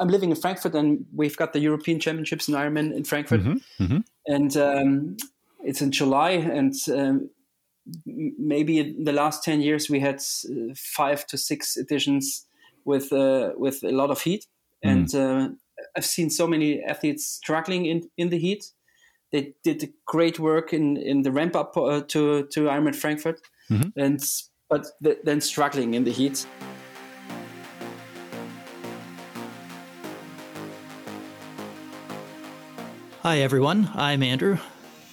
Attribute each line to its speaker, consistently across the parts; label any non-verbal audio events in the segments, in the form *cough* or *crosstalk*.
Speaker 1: I'm living in Frankfurt, and we've got the European Championships in Ironman in Frankfurt, mm-hmm, mm-hmm. and um, it's in July. And um, maybe in the last ten years, we had uh, five to six editions with uh, with a lot of heat, mm. and uh, I've seen so many athletes struggling in in the heat. They did great work in in the ramp up uh, to to Ironman Frankfurt, mm-hmm. and but th- then struggling in the heat.
Speaker 2: Hi, everyone. I'm Andrew.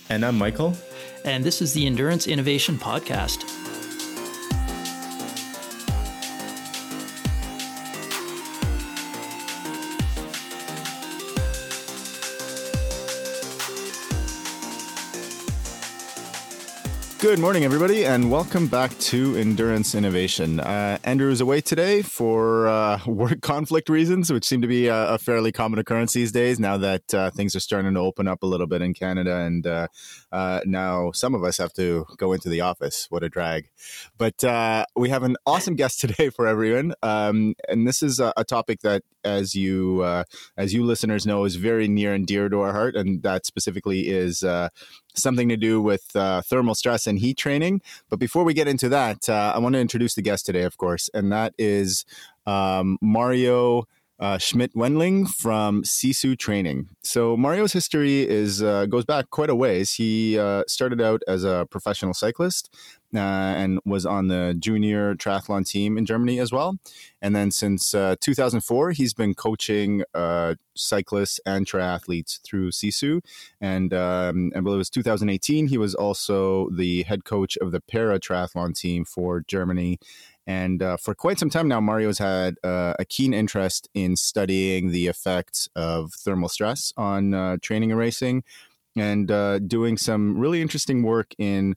Speaker 3: And I'm Michael.
Speaker 2: And this is the Endurance Innovation Podcast.
Speaker 3: Good morning, everybody, and welcome back to Endurance Innovation. Uh, Andrew is away today for uh, *laughs* work conflict reasons, which seem to be a, a, fairly common occurrence these days now that uh, things are starting to open up a little bit in Canada. And uh, uh, now some of us have to go into the office. What a drag. But uh, we have an awesome guest today for everyone. Um, and this is a, a, topic that, as you, as you listeners know, is very near and dear to our heart. And that specifically is something to do with uh, thermal stress and heat training. But before we get into that, uh, I want to introduce the guest today, of course, and that is um, Mario uh, Schmidt Wendling from Sisu Training. So Mario's history is uh, goes back quite a ways. He uh, started out as a professional cyclist uh, and was on the junior triathlon team in Germany as well. And then since uh, 2004, he's been coaching uh, cyclists and triathletes through Sisu. And um, I believe it was 2018. He was also the head coach of the para triathlon team for Germany and uh, for quite some time now, Mario's had uh, a keen interest in studying the effects of thermal stress on uh, training and racing and uh, doing some really interesting work in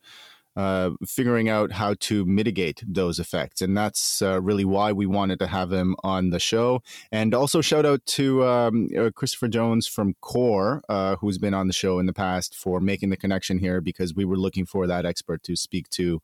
Speaker 3: uh, figuring out how to mitigate those effects. And that's uh, really why we wanted to have him on the show. And also, shout out to um, uh, Christopher Jones from CORE, uh, who's been on the show in the past, for making the connection here because we were looking for that expert to speak to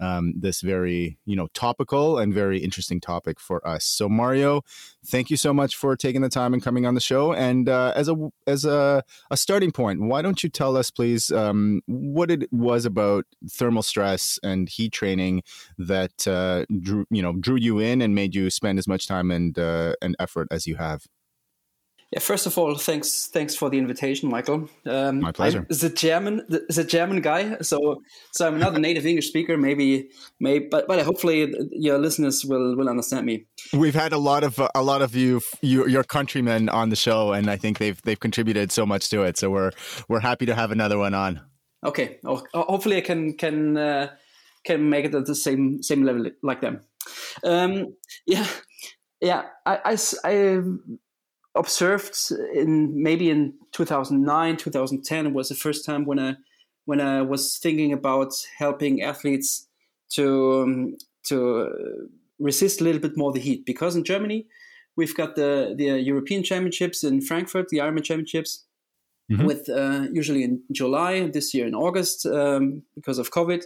Speaker 3: um, this very, you know, topical and very interesting topic for us. So, Mario, thank you so much for taking the time and coming on the show. And as a as a, a starting point, why don't you tell us, please, um, what it was about thermal stress and heat training that uh, drew you know drew you in and made you spend as much time and uh, and effort as you have?
Speaker 1: Yeah, first of all, thanks thanks for the invitation, Michael.
Speaker 3: Um, My pleasure.
Speaker 1: I'm the German, the, German guy, so so I'm not a native English speaker. Maybe, maybe, but but hopefully your listeners will will understand me.
Speaker 3: We've had a lot of uh, a lot of you, you your countrymen on the show, and I think they've they've contributed so much to it. So we're we're happy to have another one on.
Speaker 1: Okay, oh, hopefully I can can uh, can make it at the same same level like them. Um, yeah, yeah. I, I, I observed in maybe in 2009 2010 was the first time when i when i was thinking about helping athletes to um, to resist a little bit more the heat because in germany we've got the the european championships in frankfurt the ironman championships mm-hmm. with uh, usually in july this year in august um, because of covid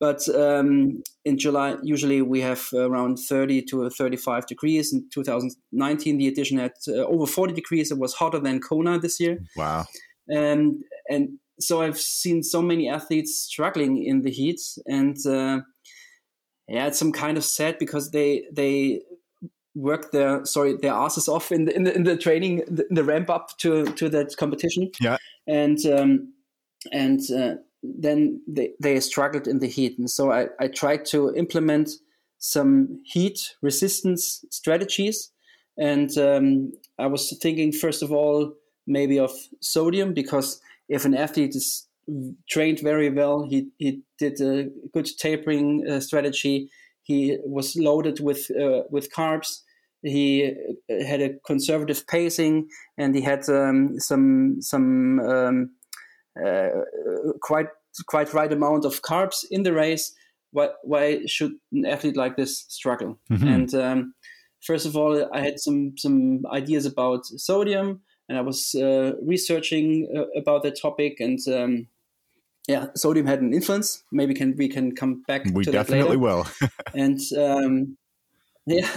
Speaker 1: but um, in July, usually we have around 30 to 35 degrees. In 2019, the edition had uh, over 40 degrees. It was hotter than Kona this year.
Speaker 3: Wow.
Speaker 1: And, and so I've seen so many athletes struggling in the heat. And uh, yeah, it's some kind of sad because they, they, work their sorry their asses off in the in the, in the training the, the ramp up to to that competition
Speaker 3: yeah
Speaker 1: and um and uh, then they, they struggled in the heat. And so I, I tried to implement some heat resistance strategies. And um, I was thinking, first of all, maybe of sodium, because if an athlete is trained very well, he, he did a good tapering uh, strategy, he was loaded with, uh, with carbs. He uh, had a conservative pacing, and he had um, some some um, uh, quite quite right amount of carbs in the race, why why should an athlete like this struggle? Mm-hmm. And um, first of all, I had some some ideas about sodium, and I was uh, researching uh, about that topic and. Um, yeah, sodium had an influence. Maybe can we can come back.
Speaker 3: We
Speaker 1: to
Speaker 3: definitely
Speaker 1: that
Speaker 3: will. *laughs*
Speaker 1: and um, *laughs* yeah,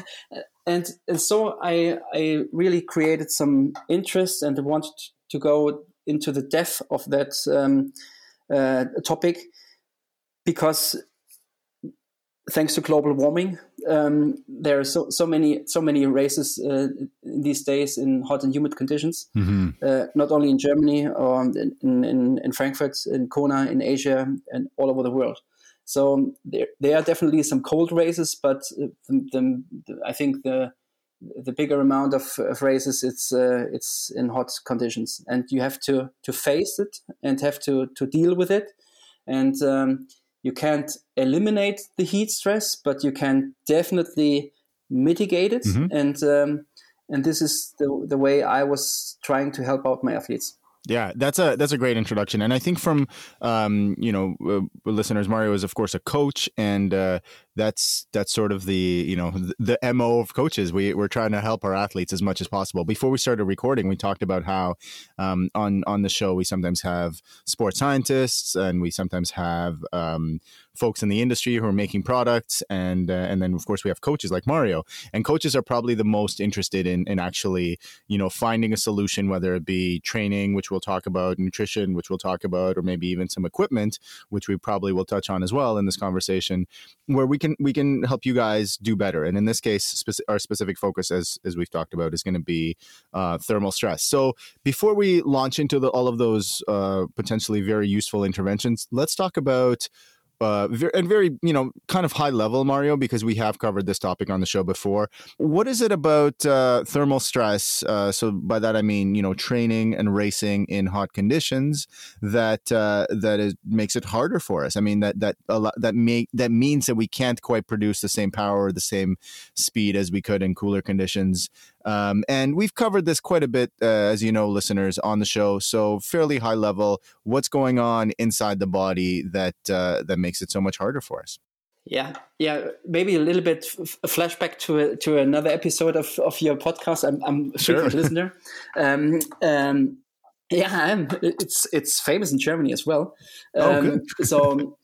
Speaker 1: and and so I I really created some interest and wanted to go into the depth of that um, uh, topic because thanks to global warming, um, there are so, so many so many races uh, these days in hot and humid conditions. Mm-hmm. Uh, not only in Germany or in, in, in, Frankfurt, in Kona, in Asia, and all over the world. So there, there are definitely some cold races, but uh, the, the, the, I think the the bigger amount of, of races it's uh, it's in hot conditions, and you have to to face it and have to to deal with it, and um, you can't eliminate the heat stress, but you can definitely mitigate it. Mm-hmm. And um, and this is the the way I was trying to help out my athletes.
Speaker 3: Yeah, that's a that's a great introduction, and I think from um, you know uh, listeners, Mario is of course a coach, and uh, that's that's sort of the you know the, mo of coaches. We we're trying to help our athletes as much as possible. Before we started recording, we talked about how um, on on the show we sometimes have sports scientists, and we sometimes have um, folks in the industry who are making products, and uh, and then of course we have coaches like Mario. And coaches are probably the most interested in in actually you know finding a solution, whether it be training, which we'll talk about, nutrition, which we'll talk about, or maybe even some equipment, which we probably will touch on as well in this conversation, where we can we can help you guys do better. And in this case, our specific focus, as as we've talked about, is going to be uh, thermal stress. So before we launch into the, all of those uh, potentially very useful interventions, let's talk about uh, and very, you know, kind of high level, Mario, because we have covered this topic on the show before. What is it about uh, thermal stress? Uh, so by that I mean, you know, training and racing in hot conditions that uh, that is, makes it harder for us. I mean, that that that make that means that we can't quite produce the same power or the same speed as we could in cooler conditions. Um, and we've covered this quite a bit, uh, as you know, listeners, on the show. So fairly high level. What's going on inside the body that uh, that makes it so much harder for us?
Speaker 1: Yeah, yeah. Maybe a little bit a flashback to a, to another episode of, of your podcast. I'm, I'm a sure. *laughs* listener. Um, um, yeah, it's it's famous in Germany as well. Oh, um, oh, good. *laughs* so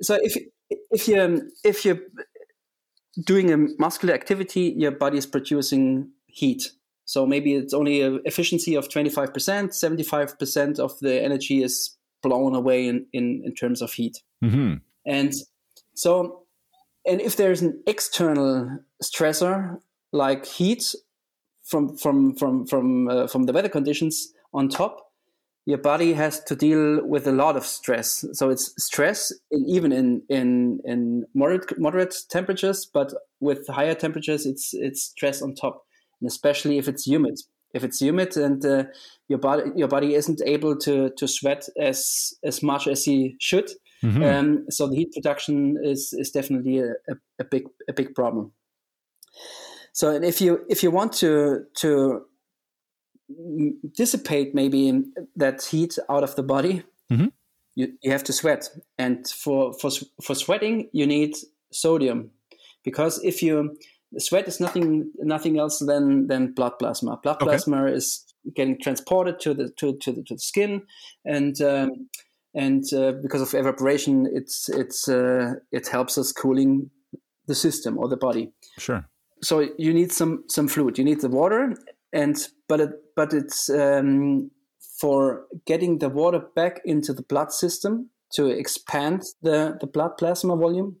Speaker 1: so if if you if you're doing a muscular activity, your body is producing heat. So maybe it's only an efficiency of 25%, 75% of the energy is blown away in, in, in terms of heat. Mm-hmm. And so, and if there's an external stressor like heat from, from, from, from, uh, from the weather conditions on top, your body has to deal with a lot of stress. So it's stress in, even in, in, in moderate, moderate temperatures, but with higher temperatures, it's, it's stress on top and especially if it's humid. If it's humid and uh, your body your body isn't able to to sweat as as much as he should, mm-hmm. um, so the heat production is is definitely a, a, a, big a big problem. So and if you if you want to to dissipate maybe that heat out of the body, mm-hmm. you, you have to sweat, and for for for sweating you need sodium, because if you sweat is nothing nothing else than than blood plasma. Blood okay. plasma is getting transported to the to to the, to the skin, and um, and uh, because of evaporation, it's it's uh, it helps us cooling the system or the body.
Speaker 3: Sure.
Speaker 1: So you need some some fluid. You need the water, and but it but it's um, for getting the water back into the blood system to expand the the blood plasma volume.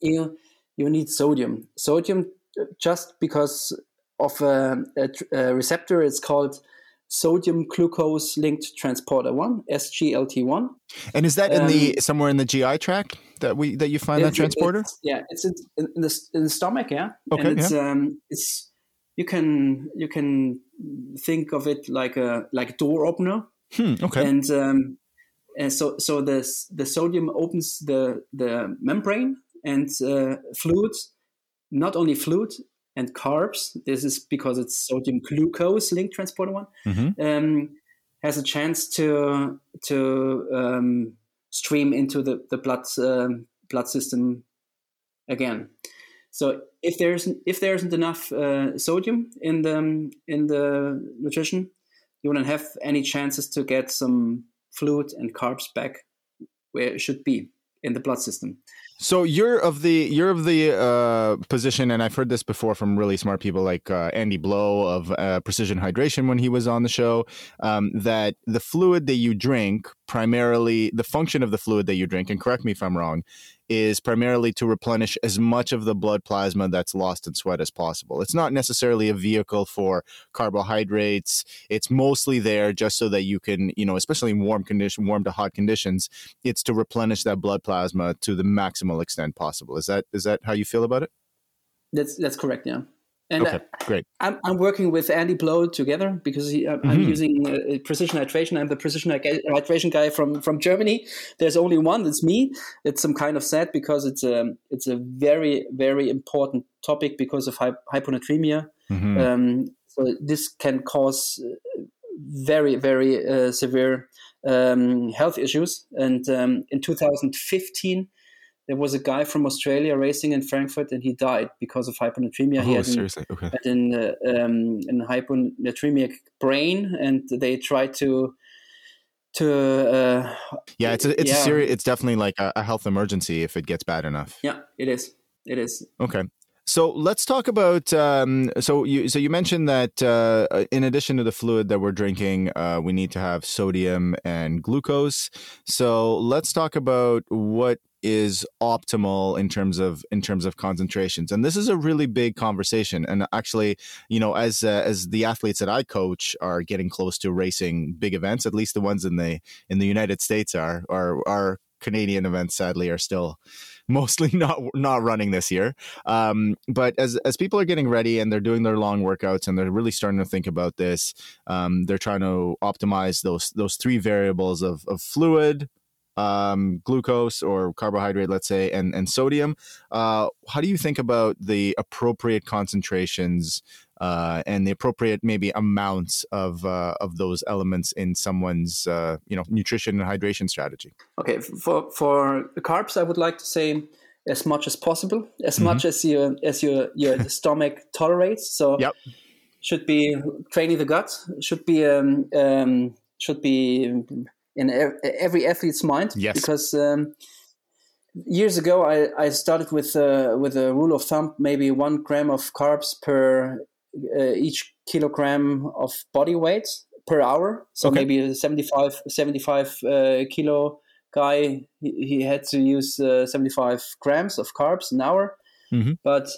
Speaker 1: You you need sodium. Sodium, just because of a, a, a receptor, it's called sodium glucose linked transporter 1 sglt1
Speaker 3: and is that in um, the somewhere in the gi tract that we that you find that transporter
Speaker 1: it's, yeah it's in, in, the, in the stomach yeah. Okay and it's yeah. um it's you can you can think of it like a like a door opener.
Speaker 3: Hmm, okay.
Speaker 1: And um and so so the the sodium opens the the membrane and uh, fluid, not only fluid and carbs. This is because it's sodium glucose linked transporter one. Mm-hmm. Um, has a chance to to um, stream into the the blood uh, blood system again. So if there's if there isn't enough uh, sodium in the in the nutrition, you wouldn't have any chances to get some fluid and carbs back where it should be in the blood system.
Speaker 3: So you're of the you're of the uh, position, and I've heard this before from really smart people like uh, Andy Blow of uh, Precision Hydration when he was on the show. Um, that the fluid that you drink, primarily the function of the fluid that you drink, and correct me if I'm wrong, is primarily to replenish as much of the blood plasma that's lost in sweat as possible. It's not necessarily a vehicle for carbohydrates. It's mostly there just so that you can, you know, especially in warm condition, warm to hot conditions, it's to replenish that blood plasma to the maximal extent possible. Is that is that how you feel about it?
Speaker 1: That's that's correct. Yeah. And
Speaker 3: okay, great.
Speaker 1: I'm, I'm working with Andy Blow together because he, I'm mm-hmm. using uh, precision hydration. I'm the precision hydration guy from, from Germany. There's only one. It's me. It's some kind of sad because it's a it's a very very important topic because of hyponatremia. Mm-hmm. Um, so this can cause uh, very very uh, severe um, health issues. And um, in 2015 there was a guy from Australia racing in Frankfurt, and he died because of hyponatremia.
Speaker 3: Oh,
Speaker 1: he had
Speaker 3: seriously? An,
Speaker 1: okay. Had an, uh, um, an hyponatremic brain, and they tried to to. Uh,
Speaker 3: yeah, it's a, it's yeah. a serious. It's definitely like a, a health emergency if it gets bad enough.
Speaker 1: Yeah, it is. It is.
Speaker 3: Okay. So let's talk about. Um, so you so you mentioned that uh, in addition to the fluid that we're drinking, uh, we need to have sodium and glucose. So let's talk about what is optimal in terms of in terms of concentrations and this is a really big conversation and actually you know as uh, as the athletes that I coach are getting close to racing big events at least the ones in the in the United States are are our Canadian events sadly are still *laughs* mostly not not running this year. Um, but as as people are getting ready and they're doing their long workouts and they're really starting to think about this, um, they're trying to optimize those those three variables of of fluid, um, glucose or carbohydrate, let's say, and, and sodium. Uh, how do you think about the appropriate concentrations uh, and the appropriate maybe amounts of uh, of those elements in someone's uh, you know nutrition and hydration strategy?
Speaker 1: Okay, for for carbs, I would like to say as much as possible, as mm-hmm. much as your as your your *laughs* stomach tolerates. So.
Speaker 3: Yep.
Speaker 1: Should be training the gut. Should be um, um, should be in every athlete's mind.
Speaker 3: Yes.
Speaker 1: Because um, years ago, I, I started with uh, with a rule of thumb, maybe one gram of carbs per uh, each kilogram of body weight per hour. So okay. maybe a 75, 75 uh, kilo guy, he, he, had to use uh, 75 grams of carbs an hour. Mm-hmm. But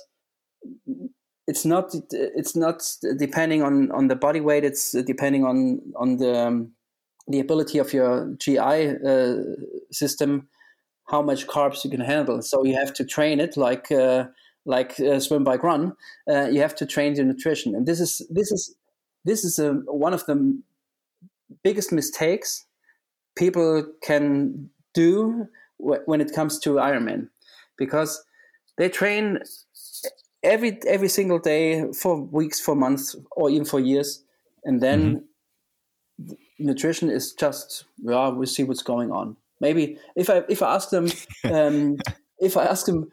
Speaker 1: it's not it's not depending on, on the body weight. It's depending on on the um, the ability of your GI uh, system, how much carbs you can handle. So you have to train it like uh, like uh, swim, bike, run. Uh, you have to train your nutrition, and this is this is this is a, um, one of the biggest mistakes people can do when it comes to Ironman, because they train every every single day for weeks, for months, or even for years, and then. Mm-hmm nutrition is just yeah we'll see what's going on. Maybe if i if i ask them *laughs* um, if i ask them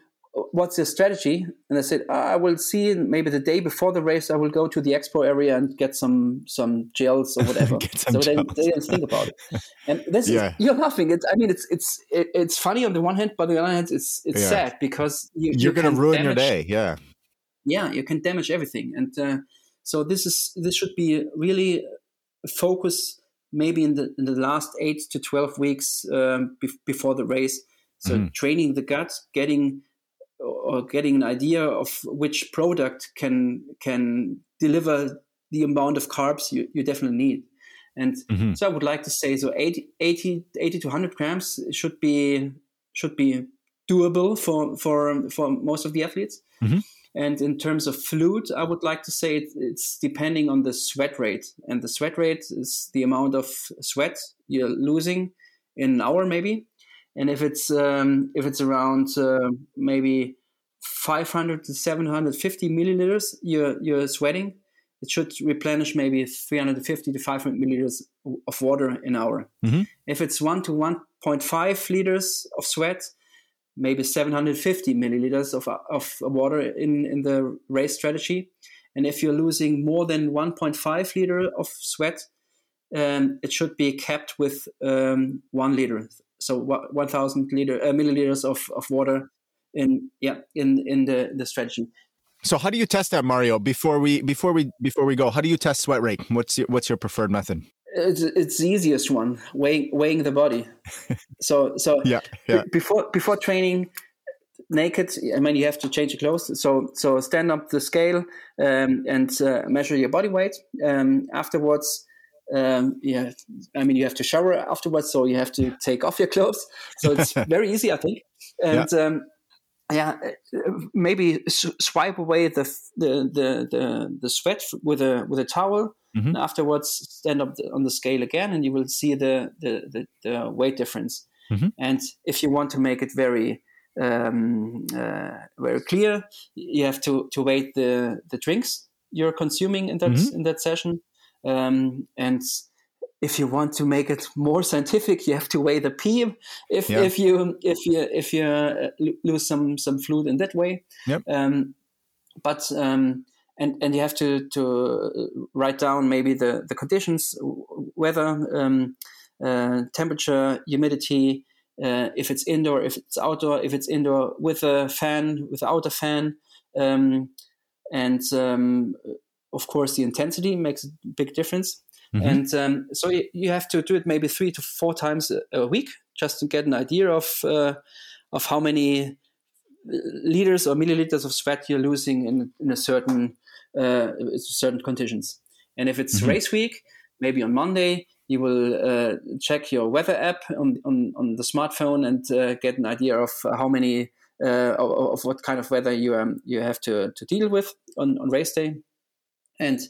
Speaker 1: what's your strategy? and i said ah, i will see maybe the day before the race i will go to the expo area and get some some gels or *laughs* whatever. So they, they don't think about it. *laughs* And this yeah. is you're laughing. It's i mean it's it's it's funny on the one hand but on the other hand it's it's yeah. sad because you,
Speaker 3: you're you going to ruin damage, your day yeah.
Speaker 1: Yeah you can damage everything. And uh, so this is this should be really focus maybe in the in the last eight to twelve weeks um, be- before the race. So mm-hmm. training the gut, getting or getting an idea of which product can can deliver the amount of carbs you, you definitely need. And mm-hmm. so I would like to say so 80, 80, 80 to 100 grams should be should be doable for for for most of the athletes. Mm-hmm. And in terms of fluid, I would like to say it, it's depending on the sweat rate. And the sweat rate is the amount of sweat you're losing in an hour, maybe. And if it's um, if it's around uh, maybe 500 to 750 milliliters you're you're sweating, it should replenish maybe 350 to 500 milliliters of water an hour. Mm-hmm. If it's one to 1.5 liters of sweat, maybe 750 milliliters of, of water in, in the race strategy. And if you're losing more than 1.5 liter of sweat, um, it should be kept with um, one liter. so 1,000 liter uh, milliliters of, of water in yeah in in the the strategy.
Speaker 3: So how do you test that, Mario? Before we before we before we go, how do you test sweat rate? What's your what's your preferred method?
Speaker 1: It's, it's the easiest one, weighing weighing the body. *laughs* so so
Speaker 3: yeah, yeah.
Speaker 1: Before before training, naked. I mean, you have to change your clothes. So so stand up the scale um, and uh, measure your body weight. Um, afterwards, um, yeah, I mean, you have to shower afterwards, so you have to take off your clothes. So it's *laughs* very easy, I think. And yeah. Um, yeah, maybe swipe away the, the the the the, sweat with a with a towel. Mm-hmm. afterwards, stand up on the scale again, and you will see the the, the, the weight difference. Mm-hmm. And if you want to make it very um, uh, very clear, you have to to weigh the the drinks you're consuming in that mm-hmm. in that session um, and if you want to make it more scientific, you have to weigh the p. If yeah. if you if you if you uh, lose some some fluid in that way,
Speaker 3: yep.
Speaker 1: Um, but um, and and you have to to write down maybe the the conditions, weather, um, uh, temperature, humidity, uh, if it's indoor, if it's outdoor, if it's indoor with a fan, without a fan, um, and um, of course, the intensity makes a big difference. Mm-hmm. And um, so you, you, have to do it maybe three to four times a, a week just to get an idea of uh, of how many liters or milliliters of sweat you're losing in, in a certain uh, certain conditions. And if it's mm-hmm. race week, maybe on Monday you will uh, check your weather app on, on, on the smartphone and uh, get an idea of how many uh, of, of, what kind of weather you um, you have to, to deal with on, on race day and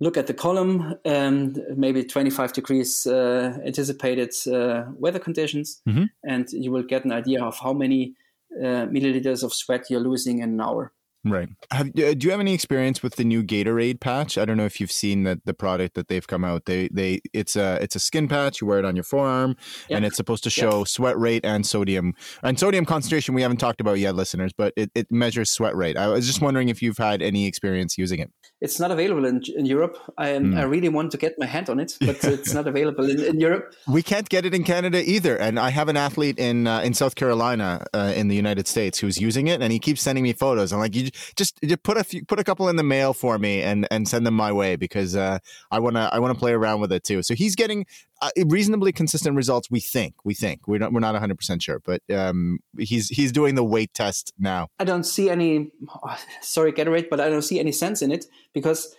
Speaker 1: look at the column, um, maybe 25 degrees uh, anticipated uh, weather conditions, mm-hmm. and you will get an idea of how many uh, milliliters of sweat you're losing in an hour.
Speaker 3: Right. Have, uh, do you have any experience with the new Gatorade patch? I don't know if you've seen the, the product that they've come out. They they it's a it's a skin patch. You wear it on your forearm, yep. and it's supposed to show yep. sweat rate and sodium and sodium concentration. We haven't talked about yet, listeners, but it, it measures sweat rate. I was just wondering if you've had any experience using it.
Speaker 1: It's not available in, in Europe. I mm. I really want to get my hand on it, *laughs* but it's not available in, in Europe.
Speaker 3: We can't get it in Canada either. And I have an athlete in uh, in South Carolina uh, in the United States who's using it, and he keeps sending me photos. I'm like, you just, just put a few, put a couple in the mail for me and and send them my way because uh, I want to I want to play around with it too. So he's getting uh, reasonably consistent results. We think we think we're not we're not 100 percent sure, but um, he's he's doing the weight test now.
Speaker 1: I don't see any *sighs* sorry get Gatorade, but I don't see any sense in it because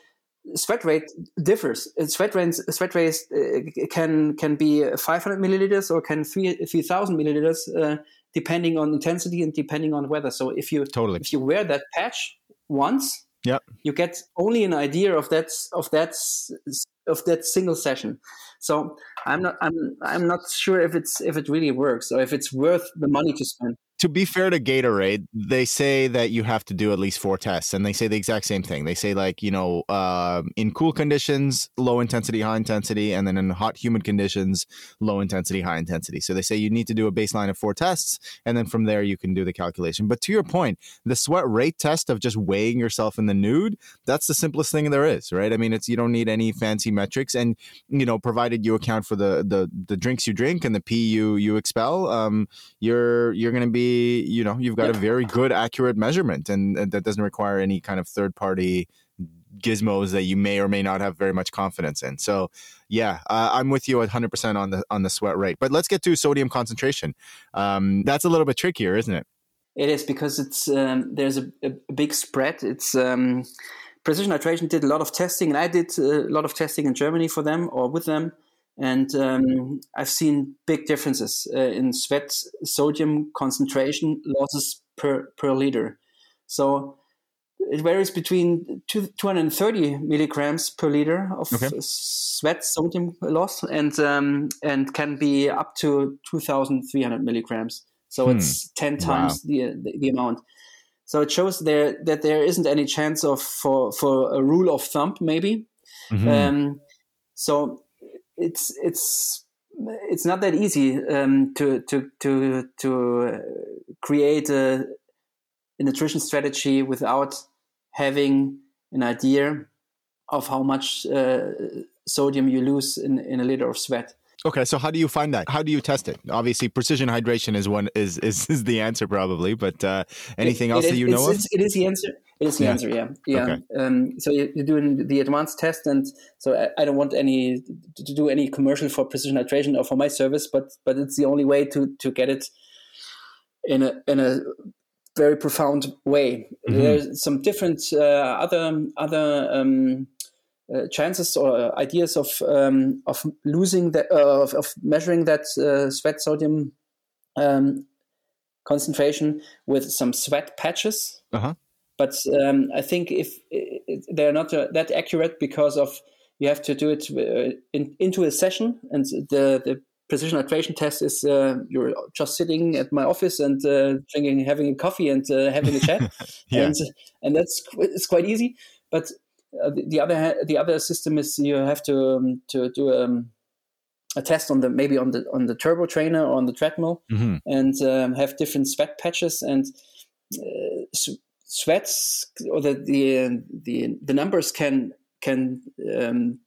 Speaker 1: sweat rate differs. Sweat rate sweat rate uh, can can be 500 milliliters or can 3000 milliliters. Uh, depending on intensity and depending on weather. So if you
Speaker 3: totally
Speaker 1: if you wear that patch once,
Speaker 3: yeah,
Speaker 1: you get only an idea of that of that of that single session. So I'm not I'm I'm not sure if it's if it really works or if it's worth the money to spend
Speaker 3: to be fair to Gatorade, they say that you have to do at least four tests, and they say the exact same thing. They say like you know, uh, in cool conditions, low intensity, high intensity, and then in hot, humid conditions, low intensity, high intensity. So they say you need to do a baseline of four tests, and then from there you can do the calculation. But to your point, the sweat rate test of just weighing yourself in the nude, that's the simplest thing there is, right? I mean, it's you don't need any fancy metrics, and you know, provided you account for the the the drinks you drink and the pee you you expel, um, you're you're going to be you know you've got yeah. a very good accurate measurement and, and that doesn't require any kind of third party gizmos that you may or may not have very much confidence in. So, yeah, uh, I'm with you 100% on the on the sweat rate. But let's get to sodium concentration. Um, that's a little bit trickier, isn't it?
Speaker 1: It is because it's um, there's a, a, big spread. It's um, Precision Hydration did a lot of testing, and I did a lot of testing in Germany for them or with them. And um, I've seen big differences uh, in sweat sodium concentration losses per, per liter. So it varies between two, 230 milligrams per liter of okay. sweat sodium loss and um, and can be up to 2,300 milligrams. So hmm. it's 10 times wow. the, the, the amount. So it shows there that there isn't any chance of for for a rule of thumb maybe. Mm-hmm. Um, so it's it's it's not that easy um, to to to to uh, create a, a, nutrition strategy without having an idea of how much uh, sodium you lose in, in a liter of sweat.
Speaker 3: Okay, so how do you find that? How do you test it? Obviously, precision hydration is one is is, is the answer probably, but uh, anything
Speaker 1: it,
Speaker 3: else
Speaker 1: it,
Speaker 3: that you
Speaker 1: it's,
Speaker 3: know
Speaker 1: it's, It is the answer. It is the
Speaker 3: Yeah.
Speaker 1: answer. Yeah, yeah.
Speaker 3: Okay.
Speaker 1: Um, so you- you're doing the advanced test, and so I, I don't want any to do any commercial for precision hydration or for my service, but but it's the only way to to get it in a in a very profound way.
Speaker 3: Mhm.
Speaker 1: There's some different uh, other other um, uh, chances or ideas of um, of losing that uh, of, of measuring that uh, sweat sodium um, concentration with some sweat patches.
Speaker 3: Uh-huh.
Speaker 1: But um, I think if they're not uh, that accurate because of you have to do it uh, in, into a session, and the the precision hydration test is uh, you're just sitting at my office and uh, drinking, having a coffee and uh, having a chat, *laughs*
Speaker 3: Yeah.
Speaker 1: and and that's it's quite easy. But uh, the, the other the other system is you have to um, to do um, a test on the maybe on the on the turbo trainer or on the treadmill
Speaker 3: hmm
Speaker 1: and um, have different sweat patches and uh, sweats or the the the, the numbers can can um,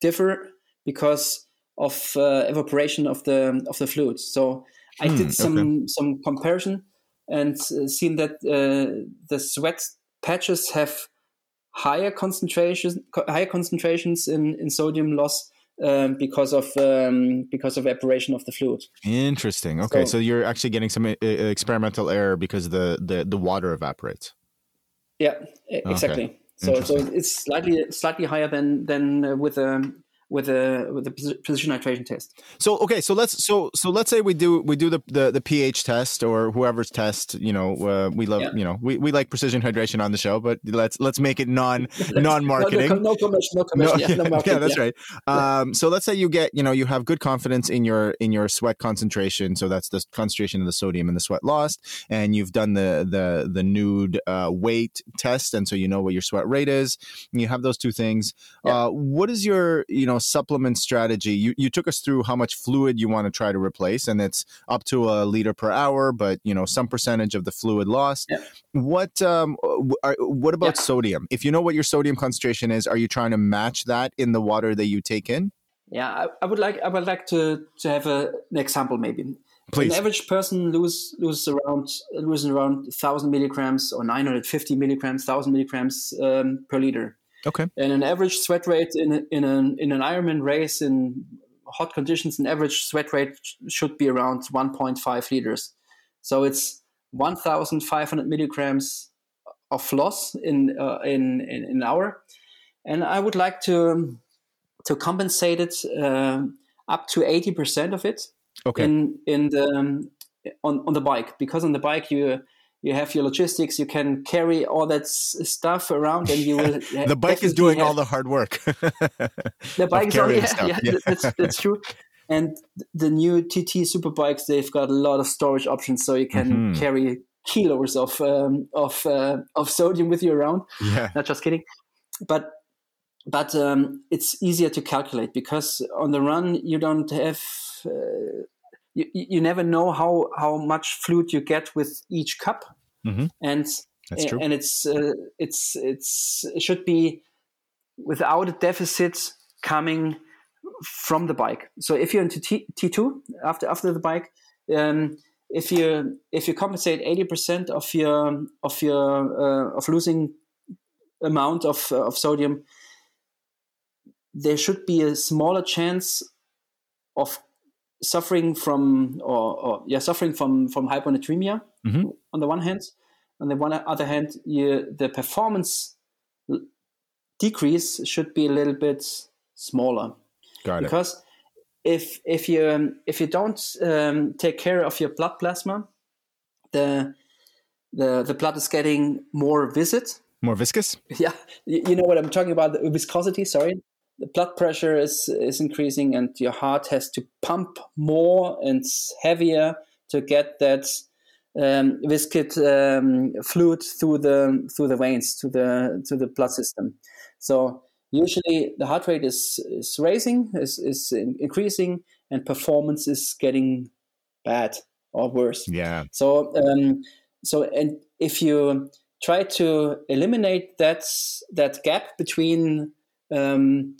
Speaker 1: differ because of uh, evaporation of the of the fluid. So I
Speaker 3: Hmm,
Speaker 1: did some some comparison and uh, seen that uh, the sweat patches have higher concentrations higher concentrations in, in sodium loss um, because of um, because of evaporation of the fluid.
Speaker 3: Interesting. Okay, so,
Speaker 1: So-
Speaker 3: you're actually getting some uh, experimental error because the, the the water evaporates.
Speaker 1: Yeah, exactly. So so it's slightly slightly higher than than uh, with a with a with the posi- precision hydration test.
Speaker 3: So okay, so let's so so let's say we do we do the the, the pH test or whoever's test. You know, uh, we love
Speaker 1: Yeah.
Speaker 3: you know we, we like precision hydration on the show, but let's let's make it non *laughs* non marketing.
Speaker 1: no, no commercial, no commercial. yeah, no *laughs*
Speaker 3: yeah, that's right. Um, so let's say you get, you know, you have good confidence in your in your sweat concentration. So that's the concentration of the sodium in the sweat lost, and you've done the the the nude uh, weight test, and so you know what your sweat rate is. And you have those two things.
Speaker 1: Yeah.
Speaker 3: Uh, what is your you know supplement strategy? You you took us through how much fluid you want to try to replace, and it's up to a liter per hour, but you know some percentage of the fluid lost.
Speaker 1: Yeah.
Speaker 3: What um are, what about
Speaker 1: Yeah.
Speaker 3: sodium? If you know what your sodium concentration is, are you trying to match that in the water that you take in?
Speaker 1: Yeah, I, I would like I would like to to have a, an example maybe.
Speaker 3: Please.
Speaker 1: An average person lose lose around losing around thousand milligrams or nine hundred fifty milligrams, thousand milligrams um, per liter.
Speaker 3: Okay.
Speaker 1: And an average sweat rate in a, in an in an Ironman race in hot conditions, an average sweat rate sh- should be around 1.5 liters. So it's 1,500 milligrams of loss in, uh, in in an hour, and I would like to to compensate it um up to 80 percent of it
Speaker 3: Okay.
Speaker 1: in in the um, on on the bike because on the bike you you have your logistics you can carry all that s- stuff around and you will *laughs*
Speaker 3: the bike is doing all the hard work. *laughs*
Speaker 1: the bike is all, yeah,
Speaker 3: stuff,
Speaker 1: yeah,
Speaker 3: yeah.
Speaker 1: that's that's true and the new TT super bikes they've got a lot of storage options so you can
Speaker 3: Mhm.
Speaker 1: carry kilos of um, of uh, of sodium with you around
Speaker 3: yeah.
Speaker 1: not just kidding but but um, it's easier to calculate because on the run you don't have uh, you, you never know how how much fluid you get with each cup.
Speaker 3: Mhm.
Speaker 1: and and it's uh, it's it's it should be without a deficit coming from the bike. So if you're into T, t2 after after the bike um, if you if you compensate 80% of your of your uh, of losing amount of uh, of sodium there should be a smaller chance of suffering from or, or yeah suffering from from hyponatremia
Speaker 3: Mhm.
Speaker 1: on the one hand on the one other hand you, the performance decrease should be a little bit smaller
Speaker 3: Got it.
Speaker 1: because if if you if you don't um, take care of your blood plasma the the the blood is getting more viscid
Speaker 3: More viscous?
Speaker 1: yeah you, you know what i'm talking about the viscosity sorry the blood pressure is is increasing and your heart has to pump more and heavier to get that um, viscid um, fluid through the through the veins to the to the blood system so usually the heart rate is is raising is is increasing and performance is getting bad or worse
Speaker 3: Yeah.
Speaker 1: so, um, so, and if you try to eliminate that that gap between um,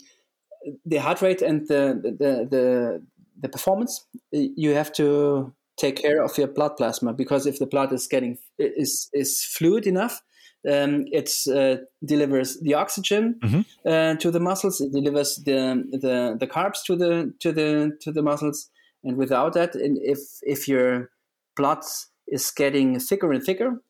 Speaker 1: the heart rate and the the the, the performance, you have to take care of your blood plasma because if the blood is getting is is fluid enough, um, it uh, delivers the oxygen mm-hmm. uh, to the muscles. It delivers the, the the carbs to the to the to the muscles. And without that, and if if your blood is getting thicker and thicker,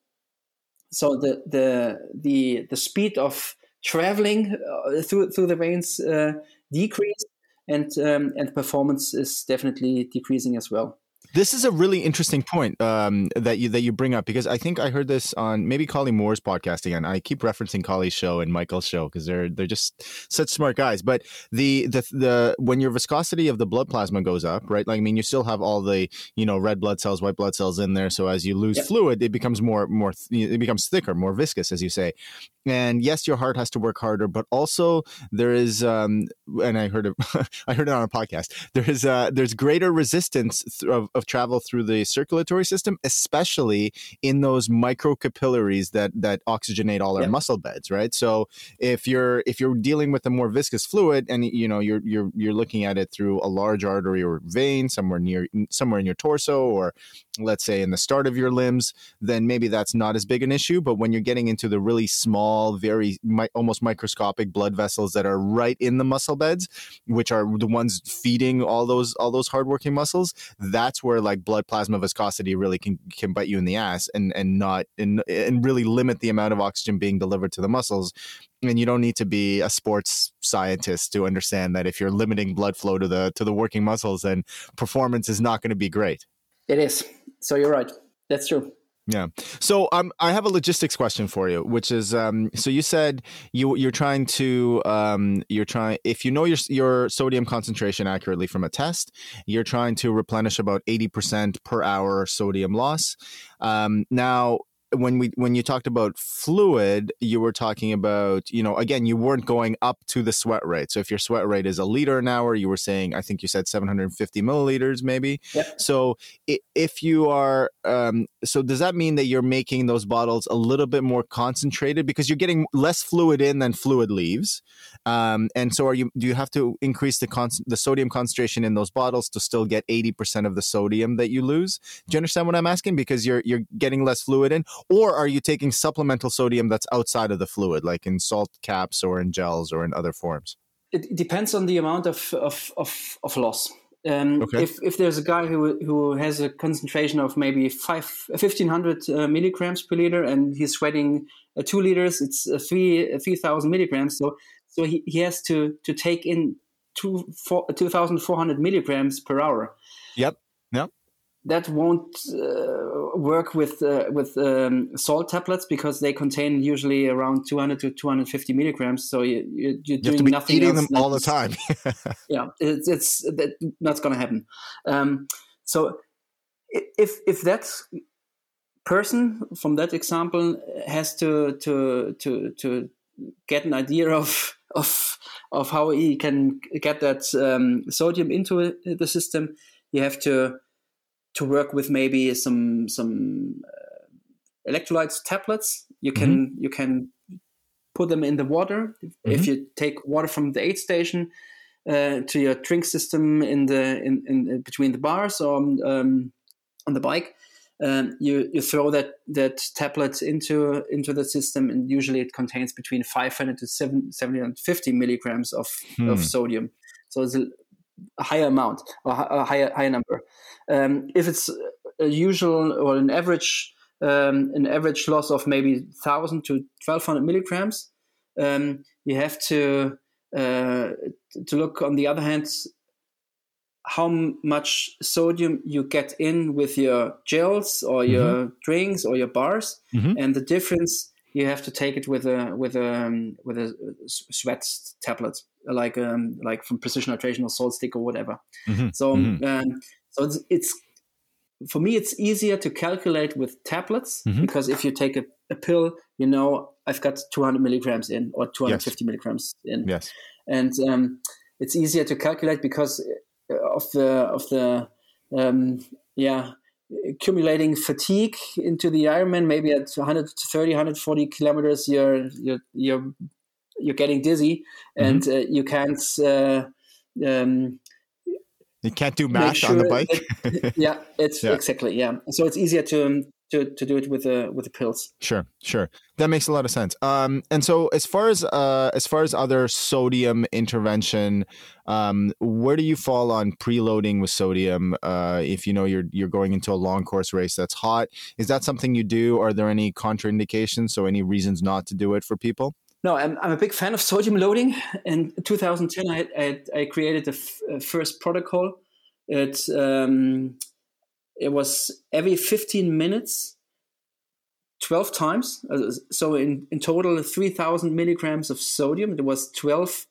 Speaker 1: so the the the the speed of traveling uh, through through the veins uh, decrease, and um, and performance is definitely decreasing as well.
Speaker 3: This is a really interesting point um, that you that you bring up because I think I heard this on maybe Kolie Moore's podcast again. I keep referencing Kolie's show and Michael's show because they're they're just such smart guys. But the the the when your viscosity of the blood plasma goes up, right? Like I mean, you still have all the you know red blood cells, white blood cells in there. So as you lose yep. fluid, it becomes more more it becomes thicker, more viscous, as you say. And yes, your heart has to work harder, but also there is, um, and I heard it, *laughs* I heard it on a podcast. There is uh, there's greater resistance th- of, of travel through the circulatory system, especially in those microcapillaries that that oxygenate all our yep. muscle beds, right? So if you're if you're dealing with a more viscous fluid and you know you're you're you're looking at it through a large artery or vein somewhere near somewhere in your torso or let's say in the start of your limbs, then maybe that's not as big an issue. But when you're getting into the really small, very almost microscopic blood vessels that are right in the muscle beds, which are the ones feeding all those all those hardworking muscles, that's where like blood plasma viscosity really can can bite you in the ass and and not and and really limit the amount of oxygen being delivered to the muscles and you don't need to be a sports scientist to understand that if you're limiting blood flow to the to the working muscles then performance is not going to be great
Speaker 1: it is. So you're right. That's true.
Speaker 3: Yeah. So um, I have a logistics question for you, which is um, so you said you you're trying to um, you're trying if you know your your sodium concentration accurately from a test, you're trying to replenish about eighty percent per hour sodium loss. Um, now when we when you talked about fluid, you were talking about you know again you weren't going up to the sweat rate. So if your sweat rate is a liter an hour, you were saying I think you said 750 milliliters maybe.
Speaker 1: Yep.
Speaker 3: So if you are um, so does that mean that you're making those bottles a little bit more concentrated because you're getting less fluid in than fluid leaves, um, and so are you? Do you have to increase the con- the sodium concentration in those bottles to still get 80 percent of the sodium that you lose? Do you understand what I'm asking? Because you're you're getting less fluid in or are you taking supplemental sodium that's outside of the fluid, like in salt caps or in gels or in other forms?
Speaker 1: It depends on the amount of of of, of loss. Um, okay. If if there's a guy who who has a concentration of maybe five fifteen hundred uh, milligrams per liter and he's sweating uh, two liters, it's uh, three three thousand milligrams. So so he, he has to to take in two four, 2,400 milligrams per hour.
Speaker 3: Yep.
Speaker 1: That won't uh, work with uh, with um, salt tablets because they contain usually around 200 to 250 milligrams. So you, you, are
Speaker 3: you
Speaker 1: doing nothing
Speaker 3: eating them all the time. *laughs*
Speaker 1: yeah, it's, it's that, that's going to happen. Um, so if if that person from that example has to to to to get an idea of of of how he can get that um, sodium into the system, you have to to work with maybe some some uh, electrolytes tablets. You can mm-hmm. you can put them in the water. Mm-hmm. If you take water from the aid station uh, to your drink system in the in, in between the bars or um, on the bike, um, you you throw that that tablet into into the system, and usually it contains between 500 to 750 milligrams of hmm. of sodium. So it's a, a higher amount or a higher higher number. Um, if it's a usual or an average um, an average loss of maybe thousand to twelve hundred milligrams, um, you have to uh, to look on the other hand how much sodium you get in with your gels or mm-hmm. your drinks or your bars, mm-hmm. and the difference you have to take it with a with a um, with a sweat tablet like um, like from precision hydration or SaltStick or whatever. Mm-hmm. So mm-hmm. um, so it's, it's, for me it's easier to calculate with tablets mm-hmm. because if you take a, a, pill, you know I've got 200 milligrams in or 250 yes. milligrams in.
Speaker 3: Yes,
Speaker 1: and um, it's easier to calculate because of the of the um, yeah accumulating fatigue into the Ironman. Maybe at 130, 140 kilometers, you're you're you're you're getting dizzy, mm-hmm. and uh, you can't. Uh, um,
Speaker 3: You can't do math sure on the bike.
Speaker 1: That, *laughs* yeah, it's yeah. exactly yeah. So it's easier to to, to do it with the with the pills.
Speaker 3: Sure, sure. That makes a lot of sense. Um, and so as far as uh, as far as other sodium intervention, um, where do you fall on preloading with sodium? Uh, if you know you're you're going into a long course race that's hot, is that something you do? Are there any contraindications? So any reasons not to do it for people?
Speaker 1: No, I'm, I'm a big fan of sodium loading. In 2010, I, I, I created the f- first protocol. It um, it was every 15 minutes 12 times uh, so in, in total 3000 milligrams of sodium. There was 12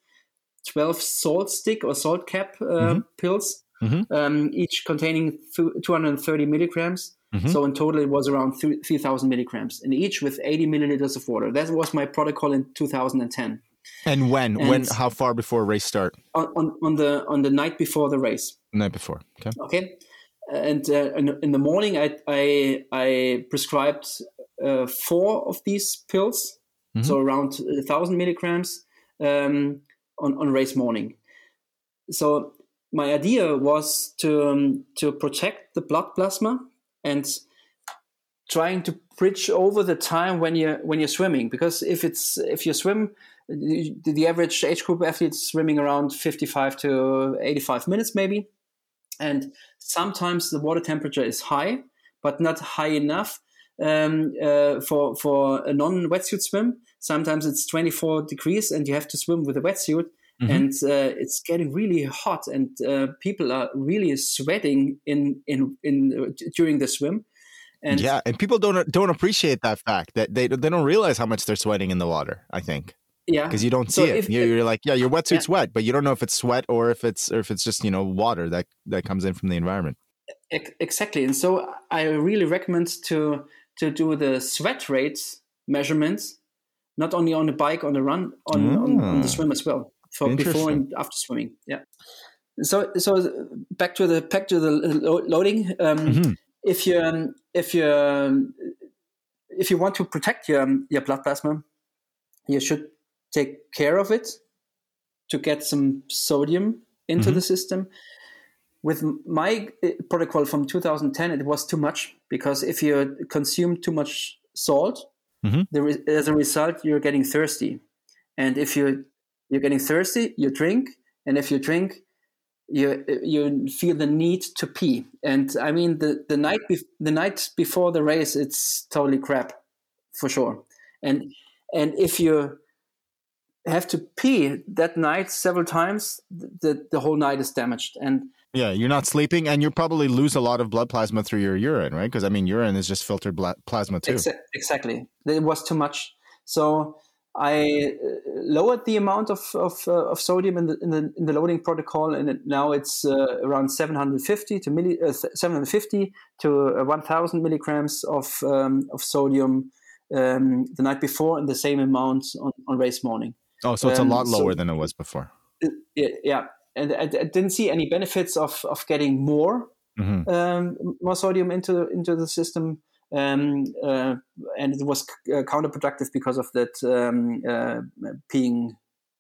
Speaker 1: 12 SaltStick or salt cap uh, mm-hmm. pills mm-hmm. Um, each containing 230 milligrams. Mm-hmm. so in total it was around 3000 milligrams and each with 80 milliliters of water. That was my protocol in 2010
Speaker 3: and when? And when how far before race start?
Speaker 1: on, on, on the on the night before the race.
Speaker 3: Night before okay.
Speaker 1: Okay and uh, in, in, the morning I, I, I prescribed uh, four of these pills, mm-hmm. so around a thousand milligrams um, on on race morning. So my idea was to um, to protect the blood plasma and trying to bridge over the time when you when you're swimming because if it's if you swim the, the average age group athlete is swimming around 55 to 85 minutes maybe and sometimes the water temperature is high, but not high enough um, uh, for for a non wetsuit swim. Sometimes it's 24 degrees, and you have to swim with a wetsuit. Mm-hmm. and uh, it's getting really hot, and uh, people are really sweating in in in uh, during the swim.
Speaker 3: And yeah, and people don't don't appreciate that fact that they they don't realize how much they're sweating in the water. I think.
Speaker 1: Yeah,
Speaker 3: because you don't see so it. If, you're, you're, like, yeah, your wetsuit's yeah. wet, but you don't know if it's sweat or if it's or if it's just you know water that that comes in from the environment.
Speaker 1: Exactly, and so I really recommend to to do the sweat rates measurements, not only on the bike, on the run, on, on, on the swim as well, for before and after swimming. Yeah. So so back to the back to the loading. Um, mm-hmm. If you um, if you um, if you want to protect your your blood plasma, you should take care of it to get some sodium into mm-hmm. the system. With my uh, protocol from 2010, it was too much because if you consume too much salt, mm-hmm. there is, as a result, you're getting thirsty. And if you you're getting thirsty, you drink, and if you drink, you you feel the need to pee. And I mean, the the night be- the night before the race, it's totally crap, for sure. And and if you have to pee that night several times, the, the whole night is damaged. And
Speaker 3: yeah, you're not sleeping, and you probably lose a lot of blood plasma through your urine, right? Because I mean, urine is just filtered plasma too.
Speaker 1: Exa- exactly, it was too much. So I uh, lowered the amount of of, uh, of sodium in the, in the, in the loading protocol, and it, now it's uh, around 750 to milli, uh, 750 to uh, 1,000 milligrams of um, of sodium um, the night before, and the same amount on, on race morning.
Speaker 3: Oh, so it's um, a lot lower so, than it was before.
Speaker 1: Yeah, and I, I, didn't see any benefits of of getting more mm-hmm. um, more sodium into into the system. Um, uh, and it was uh, counterproductive because of that um, uh, peeing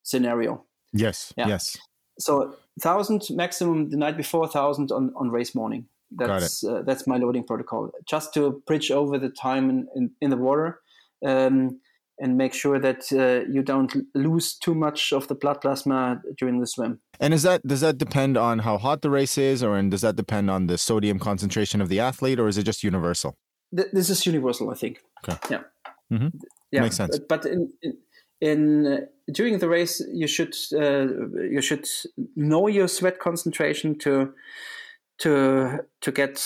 Speaker 1: scenario.
Speaker 3: Yes, yeah. yes.
Speaker 1: So thousand maximum the night before, thousand on, on race morning. That's uh, that's my loading protocol, just to bridge over the time in, in, in the water. Um, and make sure that uh, you don't lose too much of the blood plasma during the swim.
Speaker 3: And is that does that depend on how hot the race is, or and does that depend on the sodium concentration of the athlete, or is it just universal?
Speaker 1: Th- this is universal, I think.
Speaker 3: Okay.
Speaker 1: Yeah.
Speaker 3: Mm-hmm. Yeah. Makes sense.
Speaker 1: But in, in, in uh, during the race, you should uh, you should know your sweat concentration to to to get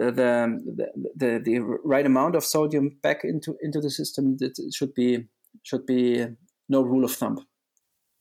Speaker 1: uh, the, the the right amount of sodium back into into the system that should be should be no rule of thumb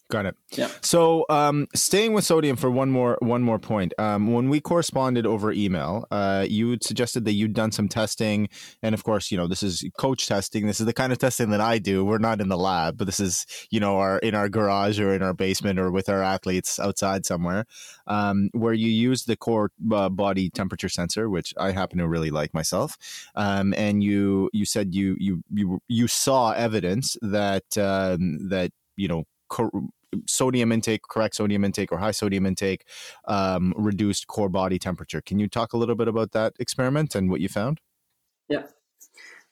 Speaker 3: Got it.
Speaker 1: Yeah.
Speaker 3: So, um, staying with sodium for one more one more point. Um, when we corresponded over email, uh, you suggested that you'd done some testing, and of course, you know this is coach testing. This is the kind of testing that I do. We're not in the lab, but this is you know our in our garage or in our basement or with our athletes outside somewhere, um, where you use the core uh, body temperature sensor, which I happen to really like myself. Um, and you you said you you you you saw evidence that um, that you know sodium intake, correct sodium intake, or high sodium intake um, reduced core body temperature. Can you talk a little bit about that experiment and what you found?
Speaker 1: Yeah.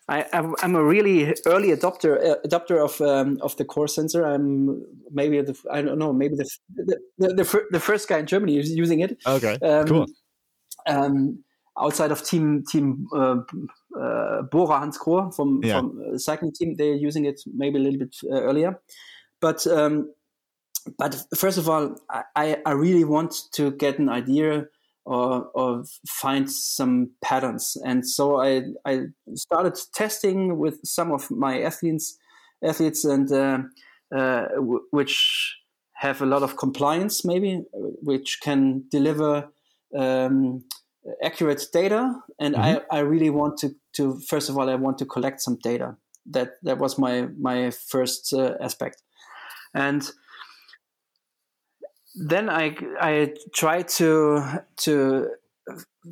Speaker 1: I, am a really early adopter uh, adopter of um, of the core sensor. I'm maybe the I don't know maybe the the, the, the, the first guy in Germany is using it.
Speaker 3: Okay, um, cool.
Speaker 1: Um, outside of team team uh, uh, Bora Hansgrohe from yeah. from uh, cycling team, they're using it maybe a little bit uh, earlier. But um, but first of all, I, I really want to get an idea or, or find some patterns, and so I I started testing with some of my athletes athletes and uh, uh, w- which have a lot of compliance maybe which can deliver um, accurate data. And mm-hmm. I, I really want to, to first of all i want to collect some data. That that was my my first uh, aspect. And then i i tried to to